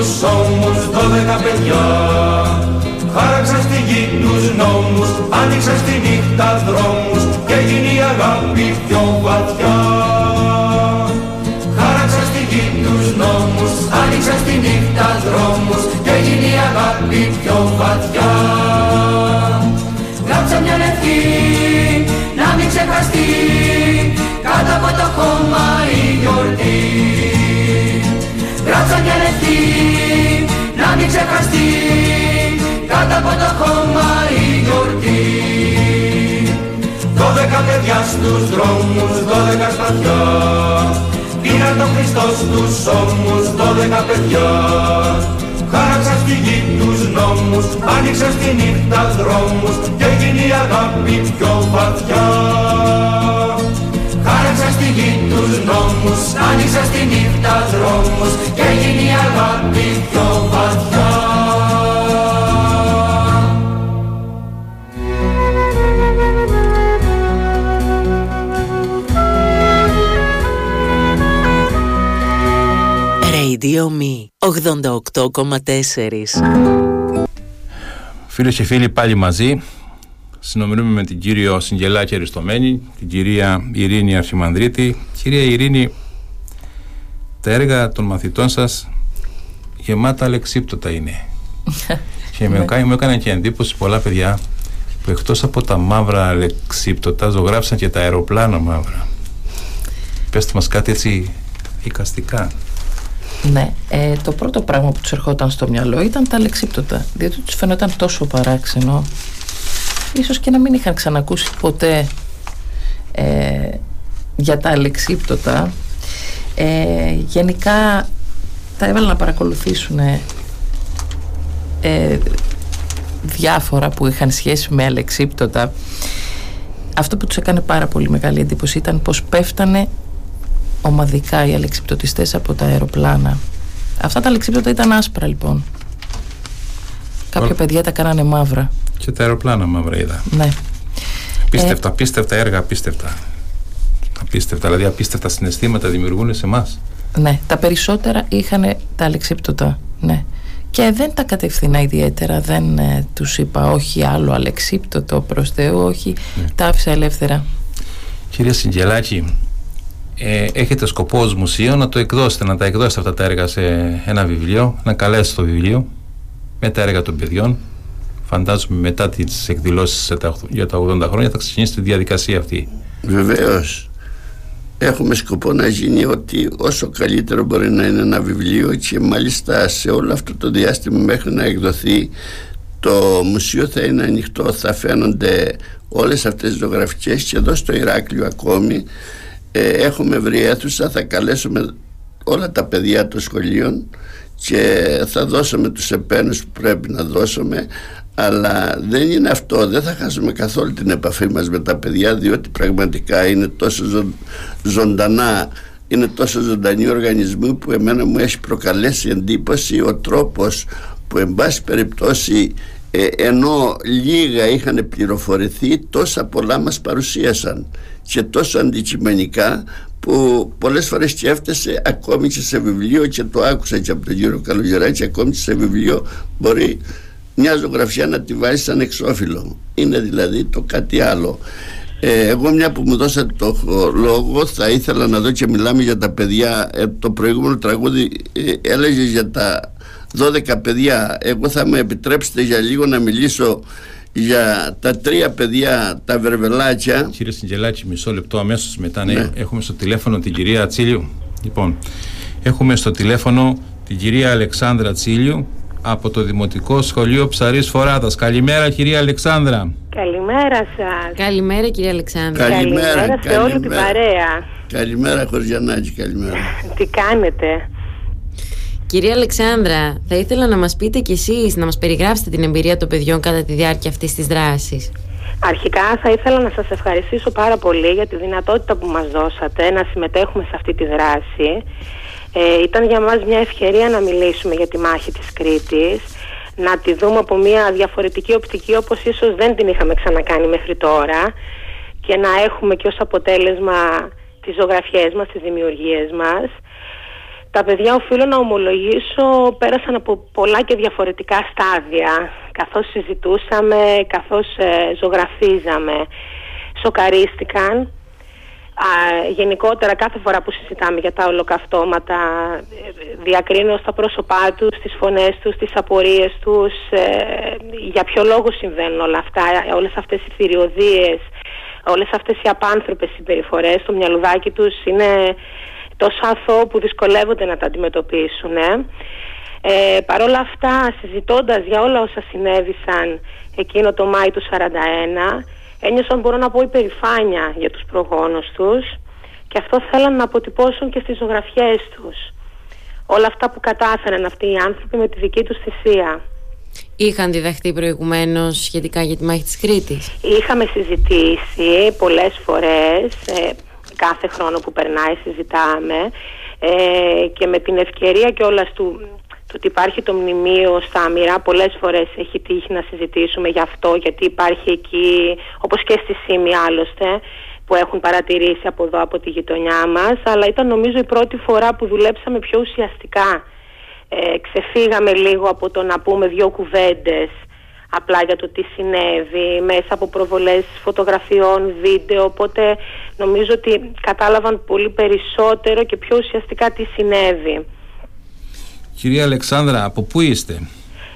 Χριστό στους ώμους, δώδεκα παιδιά. Χάραξαν στη γη τους νόμους, άνοιξαν στη νύχτα δρόμους Και έγινε η αγάπη πιο βαθιά. Χάραξαν στη γη τους νόμους, άνοιξαν στη νύχτα δρόμους Και έγινε η αγάπη πιο βαθιά. Γράψα μια ευχή να μην ξεχαστεί κάτω από το χώμα η γιορτή. Από το χώμα η γιορτή. Δώδεκα παιδιά στους δρόμους, δώδεκα σπαθιά Πήραν τον Χριστό στους ώμους, δώδεκα παιδιά Χάραξαν στη γη τους νόμους, άνοιξαν στη νύχτα δρόμους και έγινε η αγάπη πιο βαθιά. Χάραξαν στη γη τους νόμους, άνοιξαν στη νύχτα δρόμους και έγινε η αγάπη πιο βαθιά. Radio Me 88,4 Φίλες και φίλοι πάλι μαζί. Συνομιλούμε με την κύριο Συγγελάκη Αριστομένη την κυρία Ειρήνη Αρχιμανδρίτη. Κυρία Ειρήνη τα έργα των μαθητών σας γεμάτα αλεξίπτωτα είναι. Και με, έκανε, μου έκανε και εντύπωση πολλά παιδιά που εκτός από τα μαύρα αλεξίπτωτα ζωγράφησαν και τα αεροπλάνα μαύρα. Πέστε μας κάτι έτσι οικαστικά Ναι, ε, το πρώτο πράγμα που τους ερχόταν στο μυαλό ήταν τα αλεξίπτωτα, διότι τους φαινόταν τόσο παράξενο. Ίσως και να μην είχαν ξανακούσει ποτέ ε, για τα αλεξίπτωτα. Ε, γενικά τα έβαλα να παρακολουθήσουν ε, διάφορα που είχαν σχέση με αλεξίπτωτα. Αυτό που τους έκανε πάρα πολύ μεγάλη εντύπωση ήταν πως πέφτανε ομαδικά οι αλεξιπτωτιστές από τα αεροπλάνα. Αυτά τα αλεξίπτωτα ήταν άσπρα λοιπόν. Κάποια Ωραία. παιδιά τα κάνανε μαύρα. και τα αεροπλάνα μαύρα είδα Ναι. Απίστευτα, απίστευτα έργα, απίστευτα. Απίστευτα, δηλαδή απίστευτα συναισθήματα δημιουργούν σε εμάς. Ναι, τα περισσότερα είχαν τα αλεξίπτωτα. Ναι. Και δεν τα κατευθύνα ιδιαίτερα, δεν ε, τους είπα όχι άλλο αλεξίπτωτο προς Θεού, όχι, τα άφησα ελεύθερα. Κυρία Συγγελάκη, ε, έχετε σκοπό ως μουσείο να το εκδώσετε, να τα εκδώσετε αυτά τα έργα σε ένα βιβλίο, να καλέσετε το βιβλίο με τα έργα των παιδιών. Φαντάζομαι μετά τις εκδηλώσεις σε τα- για τα 80 χρόνια θα ξεκινήσει τη διαδικασία αυτή. Βεβαίως έχουμε σκοπό να γίνει ότι όσο καλύτερο μπορεί να είναι ένα βιβλίο και μάλιστα σε όλο αυτό το διάστημα μέχρι να εκδοθεί το μουσείο θα είναι ανοιχτό, θα φαίνονται όλες αυτές τις ζωγραφικές και εδώ στο Ηράκλειο ακόμη ε, έχουμε βρει αίθουσα, θα καλέσουμε όλα τα παιδιά των σχολείων και θα δώσουμε τους επένους που πρέπει να δώσουμε. Αλλά δεν είναι αυτό, δεν θα χάσουμε καθόλου την επαφή μας με τα παιδιά διότι πραγματικά είναι τόσο ζω- ζωντανά είναι τόσο ζωντανοί οργανισμοί που εμένα μου έχει προκαλέσει εντύπωση ο τρόπος που εν πάση περιπτώσει ε, ενώ λίγα είχαν πληροφορηθεί τόσα πολλά μας παρουσίασαν και τόσο αντικειμενικά που πολλές φορές σκέφτεσαι ακόμη και σε βιβλίο και το άκουσα και από τον κύριο Καλογεράκη ακόμη και σε βιβλίο μπορεί μια ζωγραφιά να τη βάζει σαν εξώφυλλο. Είναι δηλαδή το κάτι άλλο. Ε, εγώ μια που μου δώσατε το λόγο θα ήθελα να δω και μιλάμε για τα παιδιά. Ε, το προηγούμενο τραγούδι ε, έλεγε για τα 12 παιδιά. Εγώ θα με επιτρέψετε για λίγο να μιλήσω για τα τρία παιδιά τα βερβελάκια Κύριε Συγγελάκη, μισό λεπτό αμέσως μετά. Ναι. Ναι. Έχουμε στο τηλέφωνο την κυρία Τσίλιου. Λοιπόν, έχουμε στο τηλέφωνο την κυρία Αλεξάνδρα Τσίλιου από το Δημοτικό Σχολείο Ψαρής Φοράδας. Καλημέρα κυρία Αλεξάνδρα. Καλημέρα σας. Καλημέρα κύριε Αλεξάνδρα. Καλη- Καλημέρα, σε όλη την καλημέρα. παρέα. καλημέρα Χωριανάκη καλημέρα Τι κάνετε; Κυρία Αλεξάνδρα, θα ήθελα να μας πείτε κι εσείς, να μας περιγράψετε την εμπειρία των παιδιών κατά τη διάρκεια αυτής της δράσης. Αρχικά θα ήθελα να σας ευχαριστήσω πάρα πολύ για τη δυνατότητα που μας δώσατε να συμμετέχουμε σε αυτή τη δράση. Ε, ήταν για μας μια ευκαιρία να μιλήσουμε για τη μάχη της Κρήτης, να τη δούμε από μια διαφορετική οπτική όπως ίσως δεν την είχαμε ξανακάνει μέχρι τώρα και να έχουμε και ως αποτέλεσμα τις ζωγραφιές μας, τις δημιουργίες μας. Τα παιδιά οφείλω να ομολογήσω πέρασαν από πολλά και διαφορετικά στάδια καθώς συζητούσαμε, καθώς ε, ζωγραφίζαμε. Σοκαρίστηκαν. γενικότερα κάθε φορά που συζητάμε για τα ολοκαυτώματα ε, διακρίνω στα πρόσωπά τους, τις φωνές τους, τις απορίες τους ε, για ποιο λόγο συμβαίνουν όλα αυτά, όλες αυτές οι θηριωδίες, όλες αυτές οι απάνθρωπες συμπεριφορές στο μυαλουδάκι τους είναι τόσο αθώο που δυσκολεύονται να τα αντιμετωπίσουν. Ε. Ε, Παρ' όλα αυτά, συζητώντας για όλα όσα συνέβησαν εκείνο το Μάη του 41, ένιωσαν μπορώ να πω υπερηφάνεια για τους προγόνους τους και αυτό θέλαν να αποτυπώσουν και στις ζωγραφιές τους. Όλα αυτά που κατάφεραν αυτοί οι άνθρωποι με τη δική τους θυσία. Είχαν διδαχτεί προηγουμένως σχετικά για τη μάχη της Κρήτης; Είχαμε συζητήσει πολλές φορές, ε, κάθε χρόνο που περνάει συζητάμε ε, και με την ευκαιρία και όλας του, του ότι υπάρχει το μνημείο στα Αμυρά πολλές φορές έχει τύχει να συζητήσουμε γι' αυτό γιατί υπάρχει εκεί όπως και στη Σύμη άλλωστε που έχουν παρατηρήσει από εδώ από τη γειτονιά μας. Αλλά ήταν νομίζω η πρώτη φορά που δουλέψαμε πιο ουσιαστικά. Ε, ξεφύγαμε λίγο από το να πούμε δύο κουβέντες απλά για το τι συνέβη μέσα από προβολές φωτογραφιών, βίντεο οπότε νομίζω ότι κατάλαβαν πολύ περισσότερο και πιο ουσιαστικά τι συνέβη. Κυρία Αλεξάνδρα, από πού είστε;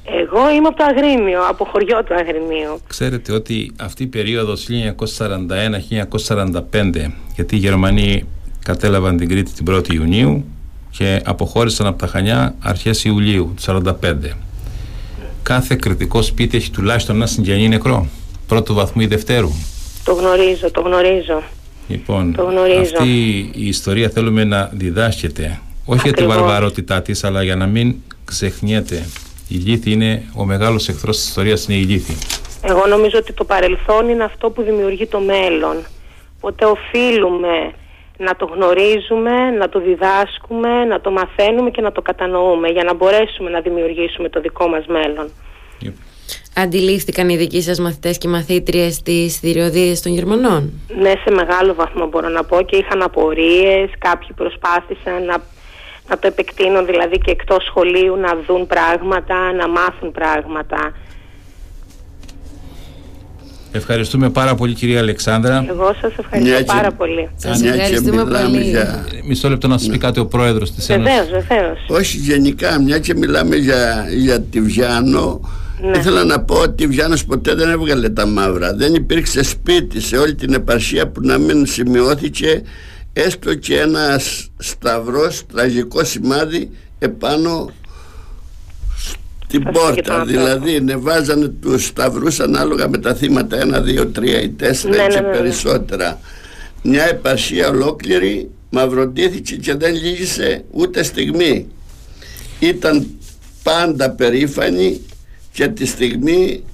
Εγώ είμαι από το Αγρίνιο, από χωριό του Αγρινίου. Ξέρετε ότι αυτή η περίοδος 1941-1945 γιατί οι Γερμανοί κατέλαβαν την Κρήτη την 1η Ιουνίου και αποχώρησαν από τα Χανιά αρχές Ιουλίου του 1945 κάθε κριτικό σπίτι έχει τουλάχιστον ένα συγγενή νεκρό. Πρώτου βαθμού ή δευτέρου. Το γνωρίζω, το γνωρίζω. Λοιπόν, αυτή η ιστορία θέλουμε να διδάσκεται. Όχι για τη βαρβαρότητά της, αλλά για να μην ξεχνιέται. Η λύθη είναι ο μεγάλος εχθρός της ιστορίας, είναι η λύθη. Εγώ νομίζω ότι το παρελθόν είναι αυτό που δημιουργεί το μέλλον. Οπότε οφείλουμε να το γνωρίζουμε, να το διδάσκουμε, να το μαθαίνουμε και να το κατανοούμε για να μπορέσουμε να δημιουργήσουμε το δικό μας μέλλον. Αντιλήφθηκαν οι δικοί σας μαθητές και μαθήτριες τις θηριωδίες των Γερμανών; Ναι, σε μεγάλο βαθμό μπορώ να πω και είχαν απορίες, κάποιοι προσπάθησαν να, να το επεκτείνουν δηλαδή και εκτός σχολείου να δουν πράγματα, να μάθουν πράγματα. Ευχαριστούμε πάρα πολύ κυρία Αλεξάνδρα. Εγώ σας ευχαριστώ πάρα πολύ. Σας ευχαριστούμε πολύ. Για... Μισό λεπτό να σας πει κάτι ο πρόεδρος της Ένωσης. Βεβαίως, βεβαίως. Όχι γενικά, μια και μιλάμε για, για τη Βιάνο, ναι. Ήθελα να πω ότι η Βιάνος ποτέ δεν έβγαλε τα μαύρα. Δεν υπήρξε σπίτι σε όλη την επαρχία που να μην σημειώθηκε έστω και ένα σταυρός, τραγικό σημάδι επάνω την πόρτα. Δηλαδή βάζανε τους σταυρούς ανάλογα με τα θύματα 1, 2, 3 ή 4 ναι, και ναι, ναι, περισσότερα. Μια επαρχία ολόκληρη μαυροντήθηκε και δεν λύγησε ούτε στιγμή. Ήταν πάντα περήφανη και τη στιγμή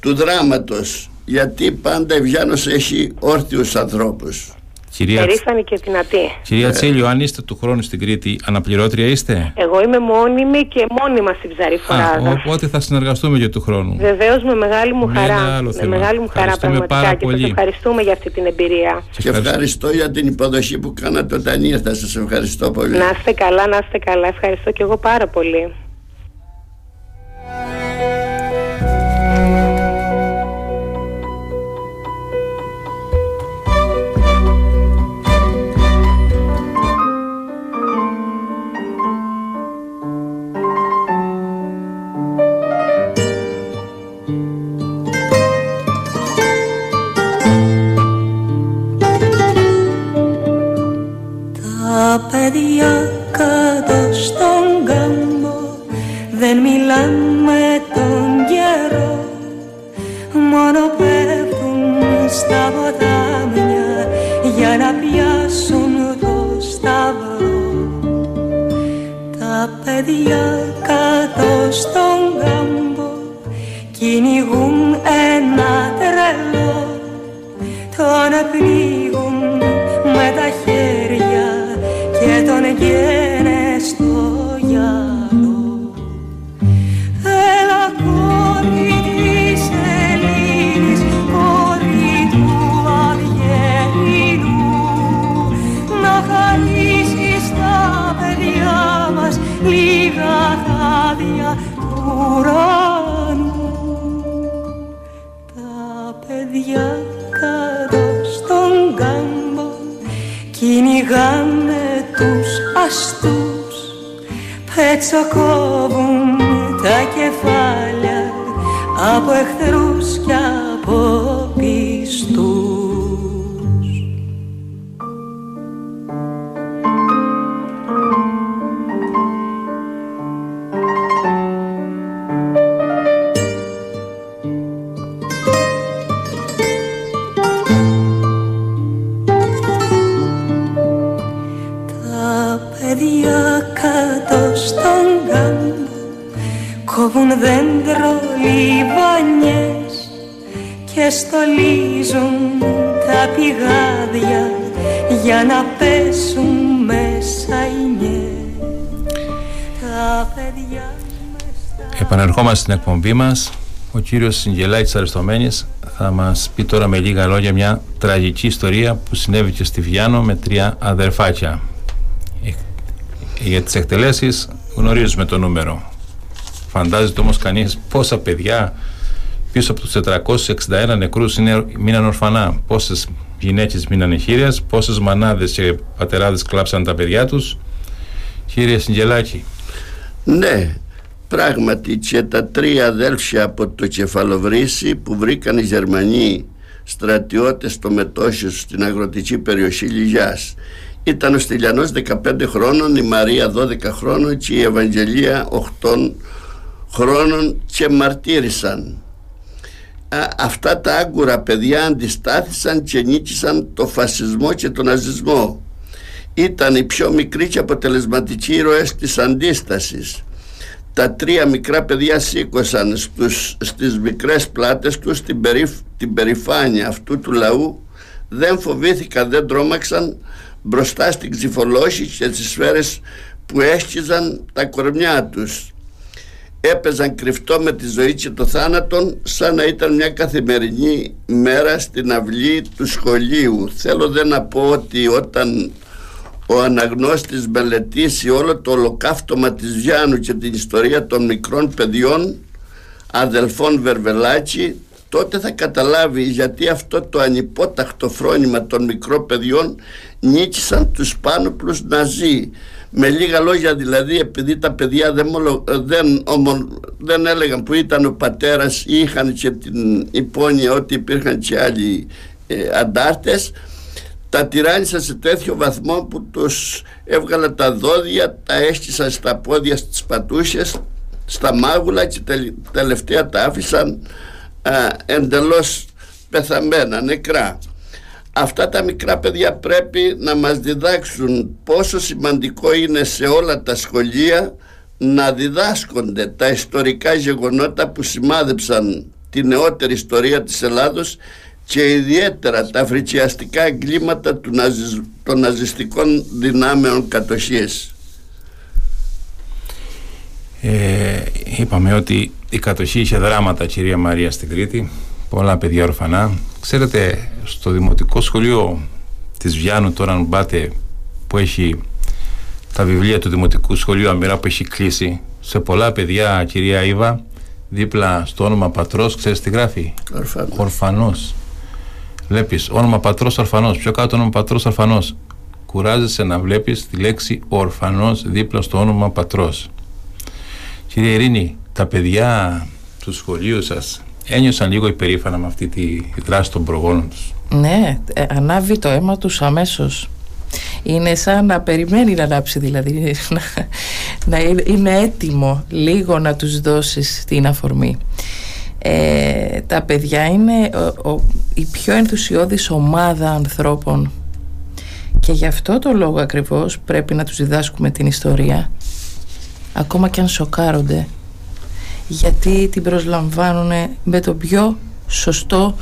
του δράματος γιατί πάντα η Βιάνος έχει όρθιους ανθρώπους. Κυρία... Περήφανη και δυνατή. Κυρία Τσίλιο, αν είστε του χρόνου στην Κρήτη, αναπληρώτρια είστε; Εγώ είμαι μόνιμη και μόνιμα στην Ψαρή Οπότε θα συνεργαστούμε για του χρόνου. Βεβαίως με μεγάλη μου χαρά. Με μεγάλη μου χαρά πραγματικά πάρα και σας ευχαριστούμε για αυτή την εμπειρία. Και ευχαριστώ για την υποδοχή που κάνατε όταν ήρθα. Σας ευχαριστώ πολύ. Να είστε καλά, να είστε καλά. Ευχαριστώ και εγώ πάρα πολύ. παιδιά κάτω στον κάμπο δεν μιλάμε τον καιρό. Μόνο πέφτουν στα ποτάμια για να πιάσουν το σταυρό. Τα παιδιά κάτω στον κάμπο κυνηγούν ένα τρελό. Τον πετσοκόβουν τα κεφάλια από εχθρούς και από κόβουν δέντρο λιβανιές και στολίζουν τα πηγάδια για να πέσουν μέσα οι νιές. Τα παιδιά Επανερχόμαστε στην εκπομπή μας. Ο κύριος Συγγελάκης Αριστομένης θα μας πει τώρα με λίγα λόγια μια τραγική ιστορία που συνέβη και στη Βιάνο με τρία αδερφάκια. Ε, Για τις εκτελέσεις γνωρίζουμε το νούμερο. Φαντάζεται όμως κανείς πόσα παιδιά πίσω από τους 461 νεκρούς είναι, μείναν ορφανά. Πόσες γυναίκες μείναν χείριας, πόσες μανάδες και πατεράδες κλάψαν τα παιδιά τους. Κύριε Συγγελάκη, Ναι, πράγματι και τα τρία αδέλφια από το Κεφαλοβρύσι που βρήκαν οι Γερμανοί στρατιώτες στο μετόσιο στην αγροτική περιοχή Λιγιάς. Ήταν ο Στυλιανός 15 χρόνων, η Μαρία 12 χρόνων και η Ευαγγελία 8 χρόνων και μαρτύρησαν. Α, αυτά τα άγκουρα παιδιά αντιστάθησαν και νίκησαν το φασισμό και τον ναζισμό. Ήταν οι πιο μικροί και αποτελεσματικοί ήρωες της αντίστασης. Τα τρία μικρά παιδιά σήκωσαν στους, στις μικρές πλάτες τους την, περίφ, την περηφάνεια αυτού του λαού δεν φοβήθηκαν, δεν τρόμαξαν μπροστά στην ξυφολόση και τις σφαίρες που έσκυζαν τα κορμιά τους έπαιζαν κρυφτό με τη ζωή και το θάνατον σαν να ήταν μια καθημερινή μέρα στην αυλή του σχολείου. Θέλω δεν να πω ότι όταν ο αναγνώστης μελετήσει όλο το ολοκαύτωμα της Βιάνου και την ιστορία των μικρών παιδιών αδελφών Βερβελάκη τότε θα καταλάβει γιατί αυτό το ανυπόταχτο φρόνημα των μικρών παιδιών νίκησαν τους πάνωπλους Ναζί με λίγα λόγια δηλαδή επειδή τα παιδιά δεν, μολο, δεν, ομο, δεν έλεγαν που ήταν ο πατέρας ή είχαν και την υπόνοια ότι υπήρχαν και άλλοι ε, αντάρτες τα τυράννησαν σε τέτοιο βαθμό που τους έβγαλα τα δόντια τα έστησαν στα πόδια στις πατούσες στα μάγουλα και τελευταία τα άφησαν α, εντελώς πεθαμένα, νεκρά αυτά τα μικρά παιδιά πρέπει να μας διδάξουν πόσο σημαντικό είναι σε όλα τα σχολεία να διδάσκονται τα ιστορικά γεγονότα που σημάδεψαν τη νεότερη ιστορία της Ελλάδος και ιδιαίτερα τα φριτσιαστικά εγκλήματα του ναζι... των ναζιστικών δυνάμεων κατοχής. Ε, είπαμε ότι η κατοχή είχε δράματα κυρία Μαρία στην Κρήτη πολλά παιδιά ορφανά. Ξέρετε στο δημοτικό σχολείο της Βιάνου τώρα αν πάτε που έχει τα βιβλία του δημοτικού σχολείου αμοιρά που έχει κλείσει σε πολλά παιδιά κυρία Ήβα δίπλα στο όνομα πατρός ξέρεις τι γράφει; Ορφανός, ορφανός. βλέπεις όνομα πατρός ορφανός. Πιο κάτω όνομα πατρός ορφανός. Κουράζεσαι να βλέπεις τη λέξη ορφανός δίπλα στο όνομα πατρός. Κύριε Ειρήνη, τα παιδιά του σχολείου σας ένιωσαν λίγο υπερήφανα με αυτή τη δράση των προγόνων τους. Ναι, ε, ανάβει το αίμα τους αμέσως. Είναι σαν να περιμένει να ανάψει δηλαδή, να, να είναι έτοιμο λίγο να τους δώσεις την αφορμή. Ε, τα παιδιά είναι ο, ο, η πιο ενθουσιώδης ομάδα ανθρώπων και γι' αυτό το λόγο ακριβώς πρέπει να τους διδάσκουμε την ιστορία ακόμα και αν σοκάρονται γιατί την προσλαμβάνουν με τον πιο σωστό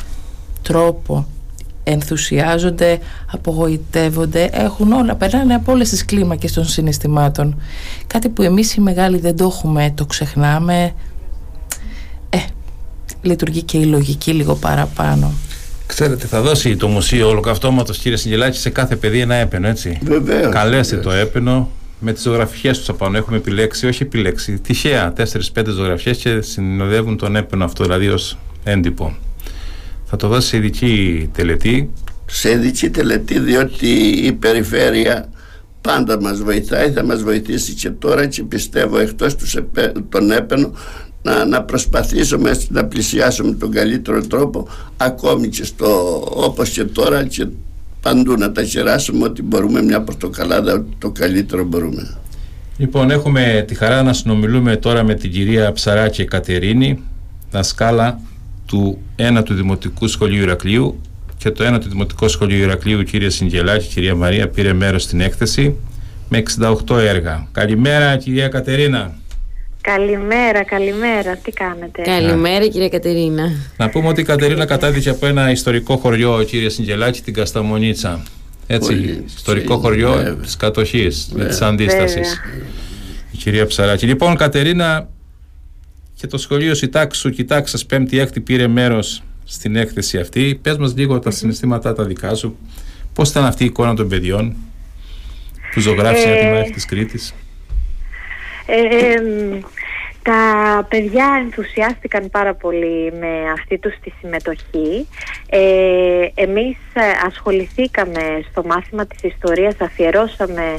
τρόπο ενθουσιάζονται, απογοητεύονται, έχουν όλα, περνάνε από όλες τις κλίμακες των συναισθημάτων. Κάτι που εμείς οι μεγάλοι δεν το έχουμε, το ξεχνάμε. Ε, λειτουργεί και η λογική λίγο παραπάνω. Ξέρετε, θα δώσει το Μουσείο Ολοκαυτώματος κύριε Συγγελάκη σε κάθε παιδί ένα έπαινο, έτσι. Βεβαίως. Καλέστε βεβαίως. το έπαινο με τις ζωγραφιές τους απάνω. Έχουμε επιλέξει, όχι επιλέξει, τυχαία 4-5 ζωγραφιές και συνοδεύουν τον έπαινο αυτό, δηλαδή ως έντυπο. Θα το δώσει σε ειδική τελετή. σε ειδική τελετή διότι η περιφέρεια πάντα μας βοηθάει, θα μας βοηθήσει και τώρα και πιστεύω εκτός του σεπε- των έπαινων να, να προσπαθήσουμε έτσι να πλησιάσουμε τον καλύτερο τρόπο ακόμη και στο όπως και τώρα και παντού να τα χεράσουμε ότι μπορούμε μια πορτοκαλάδα το καλύτερο μπορούμε. Λοιπόν, έχουμε τη χαρά να συνομιλούμε τώρα με την κυρία Ψαράκη Κατερίνη, δασκάλα του 1 του Δημοτικού Σχολείου Ηρακλείου και το 1 του Δημοτικού Σχολείου Ηρακλείου, κυρία Συγγελάκη, κυρία Μαρία, πήρε μέρος στην έκθεση με 68 έργα. Καλημέρα, κυρία Κατερίνα. Καλημέρα, καλημέρα. Τι κάνετε; Καλημέρα κυρία Κατερίνα. Να πούμε ότι η Κατερίνα κατάδικε από ένα ιστορικό χωριό, κύριε Συγγελάκη, την Κασταμονίτσα. Έτσι, Πολύ. ιστορικό Sim, χωριό βέβαια. της κατοχής, με της Βέβαια. αντίστασης. Η κυρία Ψαράκη. Λοιπόν, Κατερίνα, και το σχολείο Σιτάξου, κοιτάξας, πέμπτη-έκτη πήρε μέρος στην έκθεση αυτή. Πες μας λίγο τα συναισθήματά τα δικά σου. Πώς ήταν αυτή η εικόνα των παιδιών που ζωγράφησαν Ε, τη μάχη της Κρήτης; Ε, εμ, τα παιδιά ενθουσιάστηκαν πάρα πολύ με αυτή τους τη συμμετοχή. Ε, εμείς ε, ασχοληθήκαμε στο μάθημα της ιστορίας, αφιερώσαμε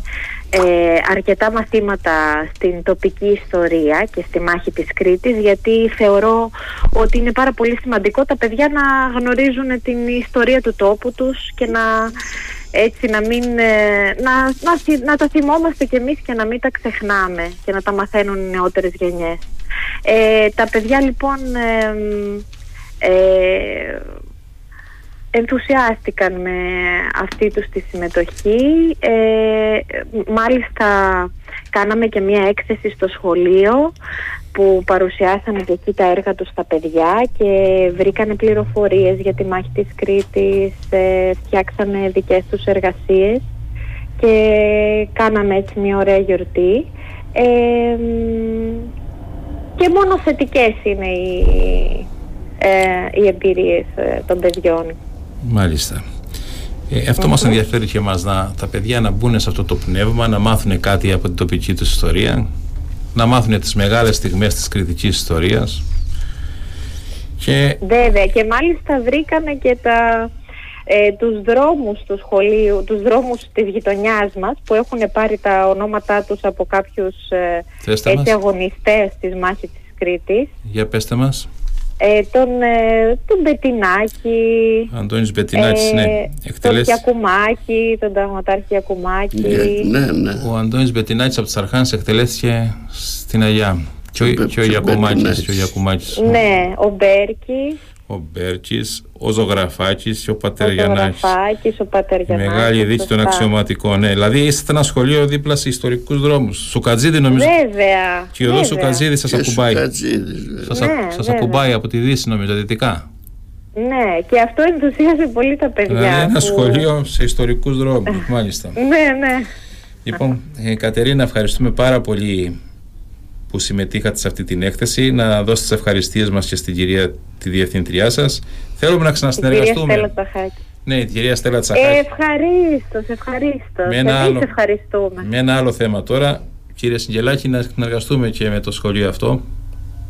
ε, αρκετά μαθήματα στην τοπική ιστορία και στη μάχη της Κρήτης γιατί θεωρώ ότι είναι πάρα πολύ σημαντικό τα παιδιά να γνωρίζουν την ιστορία του τόπου τους και να έτσι να μην ε, να, να, θυ- να τα θυμόμαστε κι εμείς και να μην τα ξεχνάμε και να τα μαθαίνουν οι νεότερες γενιές. Ε, τα παιδιά λοιπόν ε, ε, ενθουσιάστηκαν με αυτή τους τη συμμετοχή. Ε, μάλιστα κάναμε και μία έκθεση στο σχολείο που παρουσιάσανε και εκεί τα έργα τους στα παιδιά και βρήκανε πληροφορίες για τη μάχη της Κρήτης, ε, φτιάξανε δικές τους εργασίες και κάναμε έτσι μια ωραία γιορτή. Ε, μ, και μόνο θετικές είναι οι, ε, οι εμπειρίες ε, των παιδιών. Μάλιστα. Ε, αυτό μας ενδιαφέρει και εμάς, να, τα παιδιά να μπουν σε αυτό το πνεύμα, να μάθουν κάτι από την τοπική τους ιστορία, να μάθουν τις μεγάλες στιγμές της κριτικής ιστορίας και Βέβαια και μάλιστα βρήκαμε και τα, ε, τους δρόμους του σχολείου, τους δρόμους της γειτονιάς μας που έχουν πάρει τα ονόματά τους από κάποιους ε, Θέστε έτσι, μας. αγωνιστές της μάχης της Κρήτης. για πέστε μας. Ε, τον, ε, τον Μπετινάκη, Αντώνης Μπετινάκης, ναι. τον Εκτελέσει. Γιακουμάκη, τον Ταγματάρχη Γιακουμάκη. Ναι, ναι. Ο Αντώνης Μπετινάκης από τις Αρχάνες εκτελέστηκε στην Αγιά. Και ο, Μπε- και ο και ο Γιακουμάκης, Μπετινάκης. και ο Γιακουμάκης. Ναι, ο Μπέρκης, Ο Μπέρκης, ο Ζωγραφάκης και ο ο Πατέρ Γιαννάκης. Ζωγραφάκης, ο Πατέρ Η Γιαννάκης. μεγάλη δίκη των σωστά. αξιωματικών. Ναι. Δηλαδή είστε ένα σχολείο δίπλα σε ιστορικούς δρόμους. Σουκατζίδη νομίζω. Βέβαια. Και ο Οδός βέβαια. Σουκατζίδη σας Και ακουμπάει. Σουκατζίδης, βέβαια. Σας, Ναι, ακου- σας βέβαια. ακουμπάει από τη Δύση νομίζω, δυτικά. Ναι, και αυτό ενθουσίασε πολύ τα παιδιά. Δηλαδή ένα που- σχολείο σε ιστορικούς δρόμους, μάλιστα. Ναι, ναι. Λοιπόν, ε, Κατερίνα, ευχαριστούμε πάρα πολύ που συμμετείχατε σε αυτή την έκθεση. Να δώσετε τις ευχαριστίες μας και στην κυρία τη διευθύντριά σας. Θέλουμε να Η κυρία ξανασυνεργαστούμε. Στέλλα Τσαχάκη. Ναι, η κυρία Στέλλα Ε, Τσαχάκη. ευχαρίστως, ευχαρίστως. Με ένα Εμείς άλλο. ευχαριστούμε. Με ένα άλλο θέμα τώρα. Κύριε Συγγελάκη, να συνεργαστούμε και με το σχολείο αυτό του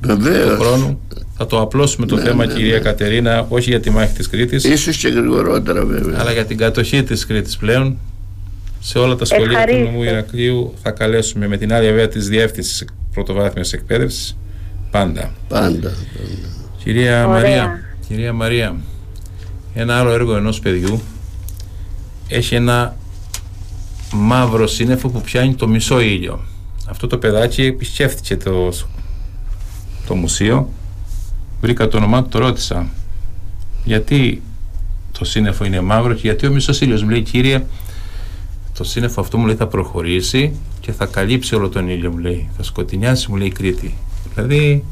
Βεβαίως. χρόνου. Θα το απλώσουμε το Ναι, θέμα, ναι, κυρία ναι. Κατερίνα, όχι για τη μάχη της Κρήτης, Ίσως και γρηγορότερα βέβαια. αλλά για την κατοχή της Κρήτης πλέον. Σε όλα τα σχολεία του Ευχαρίστως. νομού Ηρακλείου θα καλέσουμε με την άλλη βέβαια της Διεύθυνσης Πρωτοβάθμιας Εκπαίδευσης πάντα. Πάντα. Κυρία Ωραία. Μαρία, κυρία Μαρία, ένα άλλο έργο ενός παιδιού έχει ένα μαύρο σύννεφο που πιάνει το μισό ήλιο. Αυτό το παιδάκι επισκέφτηκε το, το μουσείο, βρήκα το όνομά του, το ρώτησα γιατί το σύννεφο είναι μαύρο και γιατί ο μισός ήλιος μου λέει κύριε το σύννεφο αυτό μου λέει θα προχωρήσει και θα καλύψει όλο τον ήλιο μου λέει θα σκοτεινιάσει μου λέει η Κρήτη δηλαδή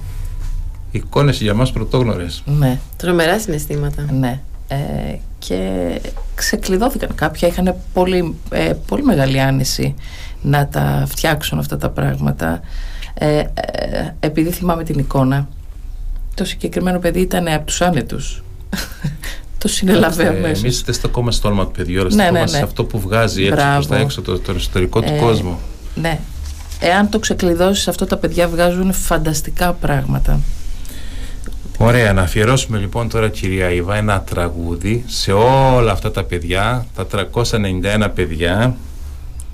εικόνες για μας πρωτόγνωρες Ναι, Τρομερά συναισθήματα. ναι. Ε, και ξεκλειδώθηκαν κάποια, είχαν πολύ, ε, πολύ μεγάλη άνεση να τα φτιάξουν αυτά τα πράγματα. Ε, ε, επειδή θυμάμαι την εικόνα, το συγκεκριμένο παιδί ήταν από τους άνετους. Το συνέλαβε Ε, αμέσως. εμείς δεν στεκόμαστε στο όνομα του παιδιού αλλά Ναι, ναι, στεκόμαστε ναι. σε αυτό που βγάζει έτσι Μπράβο. προς τα έξω το, τον εσωτερικό του Ε, κόσμο Ναι. Εάν το ξεκλειδώσεις αυτό τα παιδιά βγάζουν φανταστικά πράγματα. Ωραία, να αφιερώσουμε λοιπόν τώρα κυρία Ιβά ένα τραγούδι σε όλα αυτά τα παιδιά, τα 391 παιδιά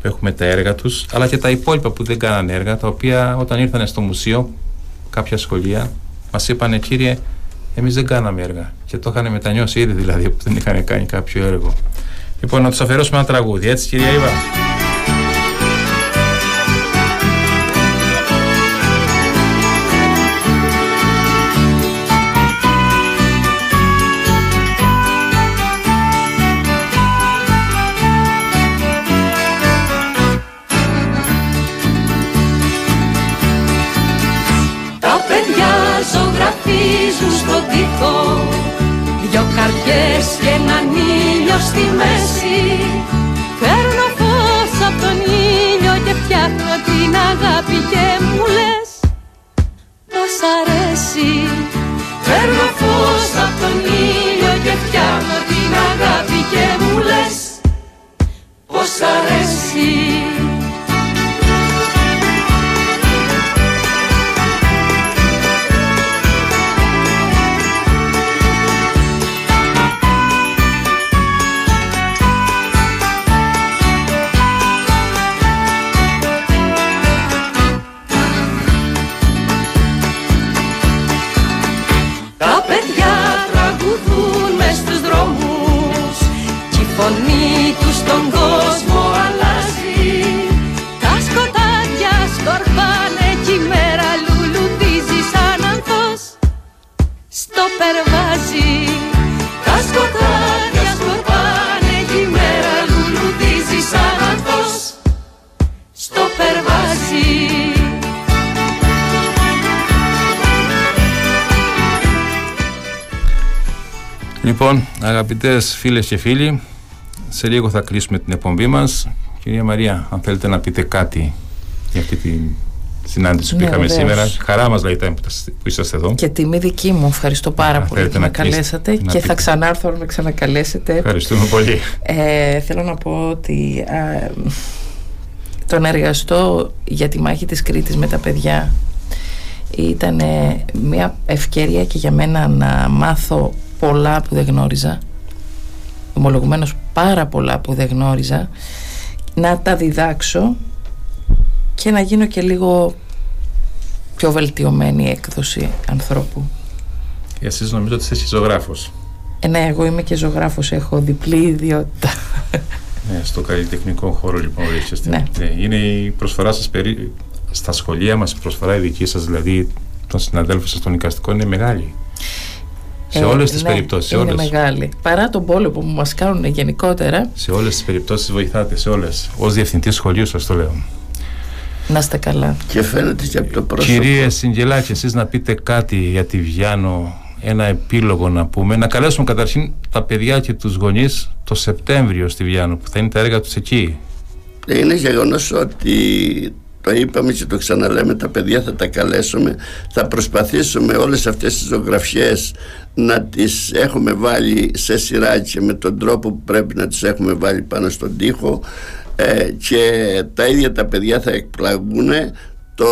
που έχουμε τα έργα τους, αλλά και τα υπόλοιπα που δεν κάνανε έργα, τα οποία όταν ήρθαν στο μουσείο, κάποια σχολεία, μας είπανε κύριε, εμείς δεν κάναμε έργα και το είχαν μετανιώσει ήδη δηλαδή που δεν είχαν κάνει κάποιο έργο. Λοιπόν, να τους αφιερώσουμε ένα τραγούδι, έτσι κυρία Ιβά. Μέση. Παίρνω φως από τον ήλιο και φτιάχνω την αγάπη και μου λες Πως αρέσει Παίρνω φως από τον ήλιο και φτιάχνω την αγάπη και μου λες Πως αρέσει Στο περβάζι Τα σκοτάδια σκορπάνε κι η μέρα λουλουδίζει σαν ανθός Στο περβάζι Λοιπόν, αγαπητές φίλες και φίλοι, σε λίγο θα κλείσουμε την εκπομπή μας. Κυρία Μαρία, αν θέλετε να πείτε κάτι για αυτή τη συνάντηση που Ναι, είχαμε βεβαίως. σήμερα. Χαρά μας λέει που που είσαστε εδώ. Και τιμή δική μου. Ευχαριστώ πάρα Α, πολύ θέλετε που με να κλείσετε, καλέσατε να και πείτε. θα ξανάρθω να με ξανακαλέσετε. Ευχαριστούμε πολύ. Ε, θέλω να πω ότι α, το να εργαστώ για τη μάχη της Κρήτης με τα παιδιά ήταν μια ευκαιρία και για μένα να μάθω πολλά που δεν γνώριζα ομολογουμένως πάρα πολλά που δεν γνώριζα να τα διδάξω και να γίνω και λίγο πιο βελτιωμένη έκδοση ανθρώπου. Εσείς νομίζω ότι είστε ζωγράφος. Ε, ναι, εγώ είμαι και ζωγράφος, έχω διπλή ιδιότητα. Ναι, στο καλλιτεχνικό χώρο λοιπόν βρίσκεστε. Ναι. Ε, Είναι η προσφορά σας περί... στα σχολεία μας, η προσφορά η δική σας δηλαδή των συναδέλφων σας των οικαστικών είναι μεγάλη. Σε Ε, όλες τις ναι, περιπτώσεις, σε είναι όλες. μεγάλη. Παρά τον πόλεμο που μας κάνουν γενικότερα, Σε όλες τις περιπτώσεις βοηθάτε, σε όλες. Ως διευθυντής σχολείου σας το λέω. Να είστε καλά. Και φαίνεται και από το πρόσωπο. Κυρία Συγγελάκη, εσείς να πείτε κάτι για τη Βιάνο, ένα επίλογο να πούμε. Να καλέσουμε καταρχήν τα παιδιά και τους γονείς το Σεπτέμβριο στη Βιάνο, που θα είναι τα έργα τους εκεί. Είναι γεγονός ότι το είπαμε και το ξαναλέμε τα παιδιά θα τα καλέσουμε θα προσπαθήσουμε όλες αυτές τις ζωγραφιές να τις έχουμε βάλει σε σειρά και με τον τρόπο που πρέπει να τις έχουμε βάλει πάνω στον τοίχο ε, και τα ίδια τα παιδιά θα εκπλαγούν το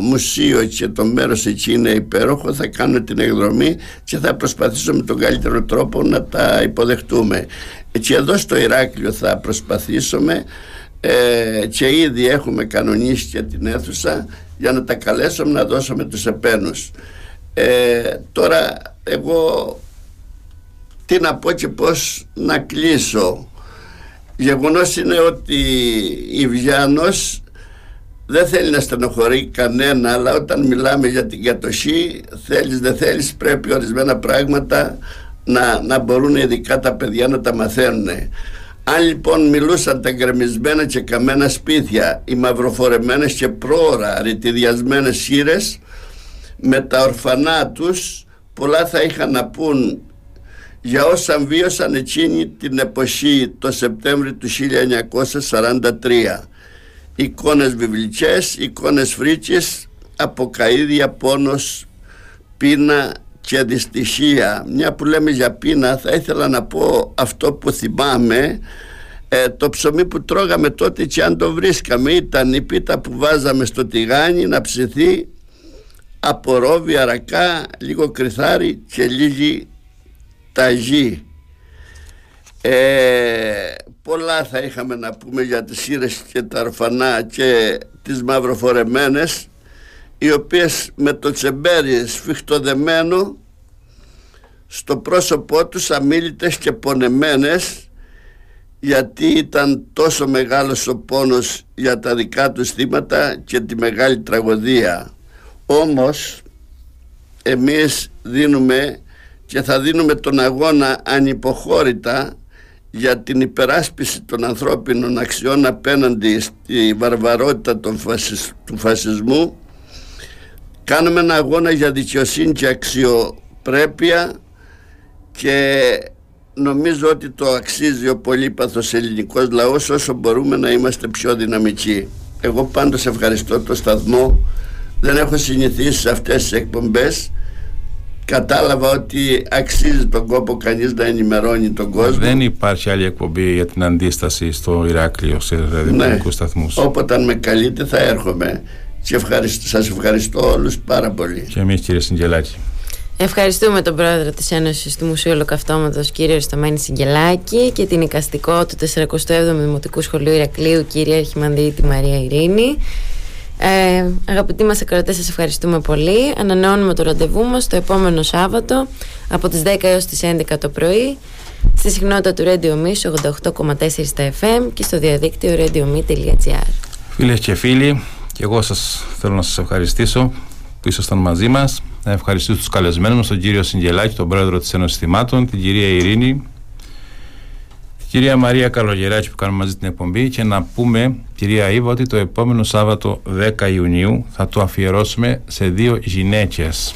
μουσείο και το μέρος εκεί είναι υπέροχο. Θα κάνουμε την εκδρομή και θα προσπαθήσουμε με τον καλύτερο τρόπο να τα υποδεχτούμε. Και εδώ στο Ηράκλειο θα προσπαθήσουμε. Ε, και ήδη έχουμε κανονίσει και την αίθουσα για να τα καλέσουμε να δώσουμε τους επένους. Ε, τώρα εγώ τι να πω και πως να κλείσω γεγονός είναι ότι η Βιάνος δεν θέλει να στενοχωρεί κανένα αλλά όταν μιλάμε για την κατοχή θέλεις δεν θέλεις πρέπει ορισμένα πράγματα να, να μπορούν ειδικά τα παιδιά να τα μαθαίνουν. Αν λοιπόν μιλούσαν τα γκρεμισμένα και καμένα σπίτια, οι μαυροφορεμένες και πρόωρα ρητιδιασμένες χείρες, με τα ορφανά τους, πολλά θα είχαν να πούν για όσα βίωσαν εκείνη την εποχή το Σεπτέμβριο του 1943. Εικόνες βιβλικές, εικόνες φρίκης, αποκαίδια, πόνος, πείνα και δυστυχία. Μια που λέμε για πείνα θα ήθελα να πω αυτό που θυμάμαι ε, το ψωμί που τρώγαμε τότε και αν το βρίσκαμε ήταν η πίτα που βάζαμε στο τηγάνι να ψηθεί από ρόβι, αρακά, λίγο κρυθάρι και λίγη ταγί. Ε, πολλά θα είχαμε να πούμε για τις σύρες και τα αρφανά και τις μαυροφορεμένες οι οποίες με το τσεμπέρι σφιχτοδεμένο στο πρόσωπό τους αμήλυτες και πονεμένες γιατί ήταν τόσο μεγάλος ο πόνος για τα δικά τους θύματα και τη μεγάλη τραγωδία. Όμως εμείς δίνουμε και θα δίνουμε τον αγώνα ανυποχώρητα για την υπεράσπιση των ανθρώπινων αξιών απέναντι στη βαρβαρότητα του φασισμού κάνουμε ένα αγώνα για δικαιοσύνη και αξιοπρέπεια και νομίζω ότι το αξίζει ο πολύπαθος ελληνικός λαός όσο μπορούμε να είμαστε πιο δυναμικοί. Εγώ πάντως ευχαριστώ το σταθμό. Δεν έχω συνηθίσει σε αυτές τις εκπομπές. Κατάλαβα ότι αξίζει τον κόπο κανείς να ενημερώνει τον κόσμο. Δεν υπάρχει άλλη εκπομπή για την αντίσταση στο Ηράκλειο σε ραδιοφωνικού ναι. σταθμούς. Όποτε με καλείτε θα έρχομαι. Και ευχαριστώ, σας ευχαριστώ όλους πάρα πολύ. Και εμείς κύριε Συγγελάκη. Ευχαριστούμε τον πρόεδρο της Ένωσης του Μουσείου Ολοκαυτώματος κύριο Σταμένη Συγγελάκη και την οικαστικό του 47ου Δημοτικού Σχολείου Ηρακλείου κύριε Αρχιμανδίτη Μαρία Ειρήνη. Ε, αγαπητοί μας ακροατές σας ευχαριστούμε πολύ. Ανανεώνουμε το ραντεβού μας το επόμενο Σάββατο από τις 10 έως τις 11 το πρωί στη συχνότητα του Radio Me 88,4 στα FM και στο διαδίκτυο radiome.gr Φίλες και φίλοι και εγώ σας θέλω να σας ευχαριστήσω που ήσασταν μαζί μας. Να ευχαριστήσω τους καλεσμένους μας τον κύριο Συγγελάκη, τον πρόεδρο της Ένωσης Θυμάτων την κυρία Ειρήνη την κυρία Μαρία Καλογεράκη που κάνουμε μαζί την εκπομπή και να πούμε κυρία Ήβα ότι το επόμενο Σάββατο 10 Ιουνίου θα το αφιερώσουμε σε δύο γυναίκες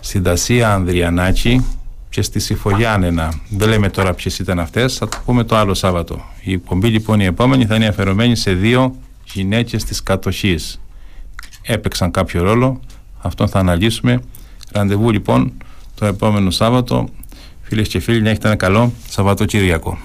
στην Τασία Ανδριανάκη και στη Σιφογιάννενα. Δεν λέμε τώρα ποιες ήταν αυτές, θα το πούμε το άλλο Σάββατο. Η εκπομπή λοιπόν η επόμενη θα είναι αφιερωμένη σε δύο γυναίκες της κατοχής έπαιξαν κάποιο ρόλο αυτόν θα αναλύσουμε ραντεβού λοιπόν το επόμενο Σάββατο φίλες και φίλοι να έχετε ένα καλό Σαββατοκύριακο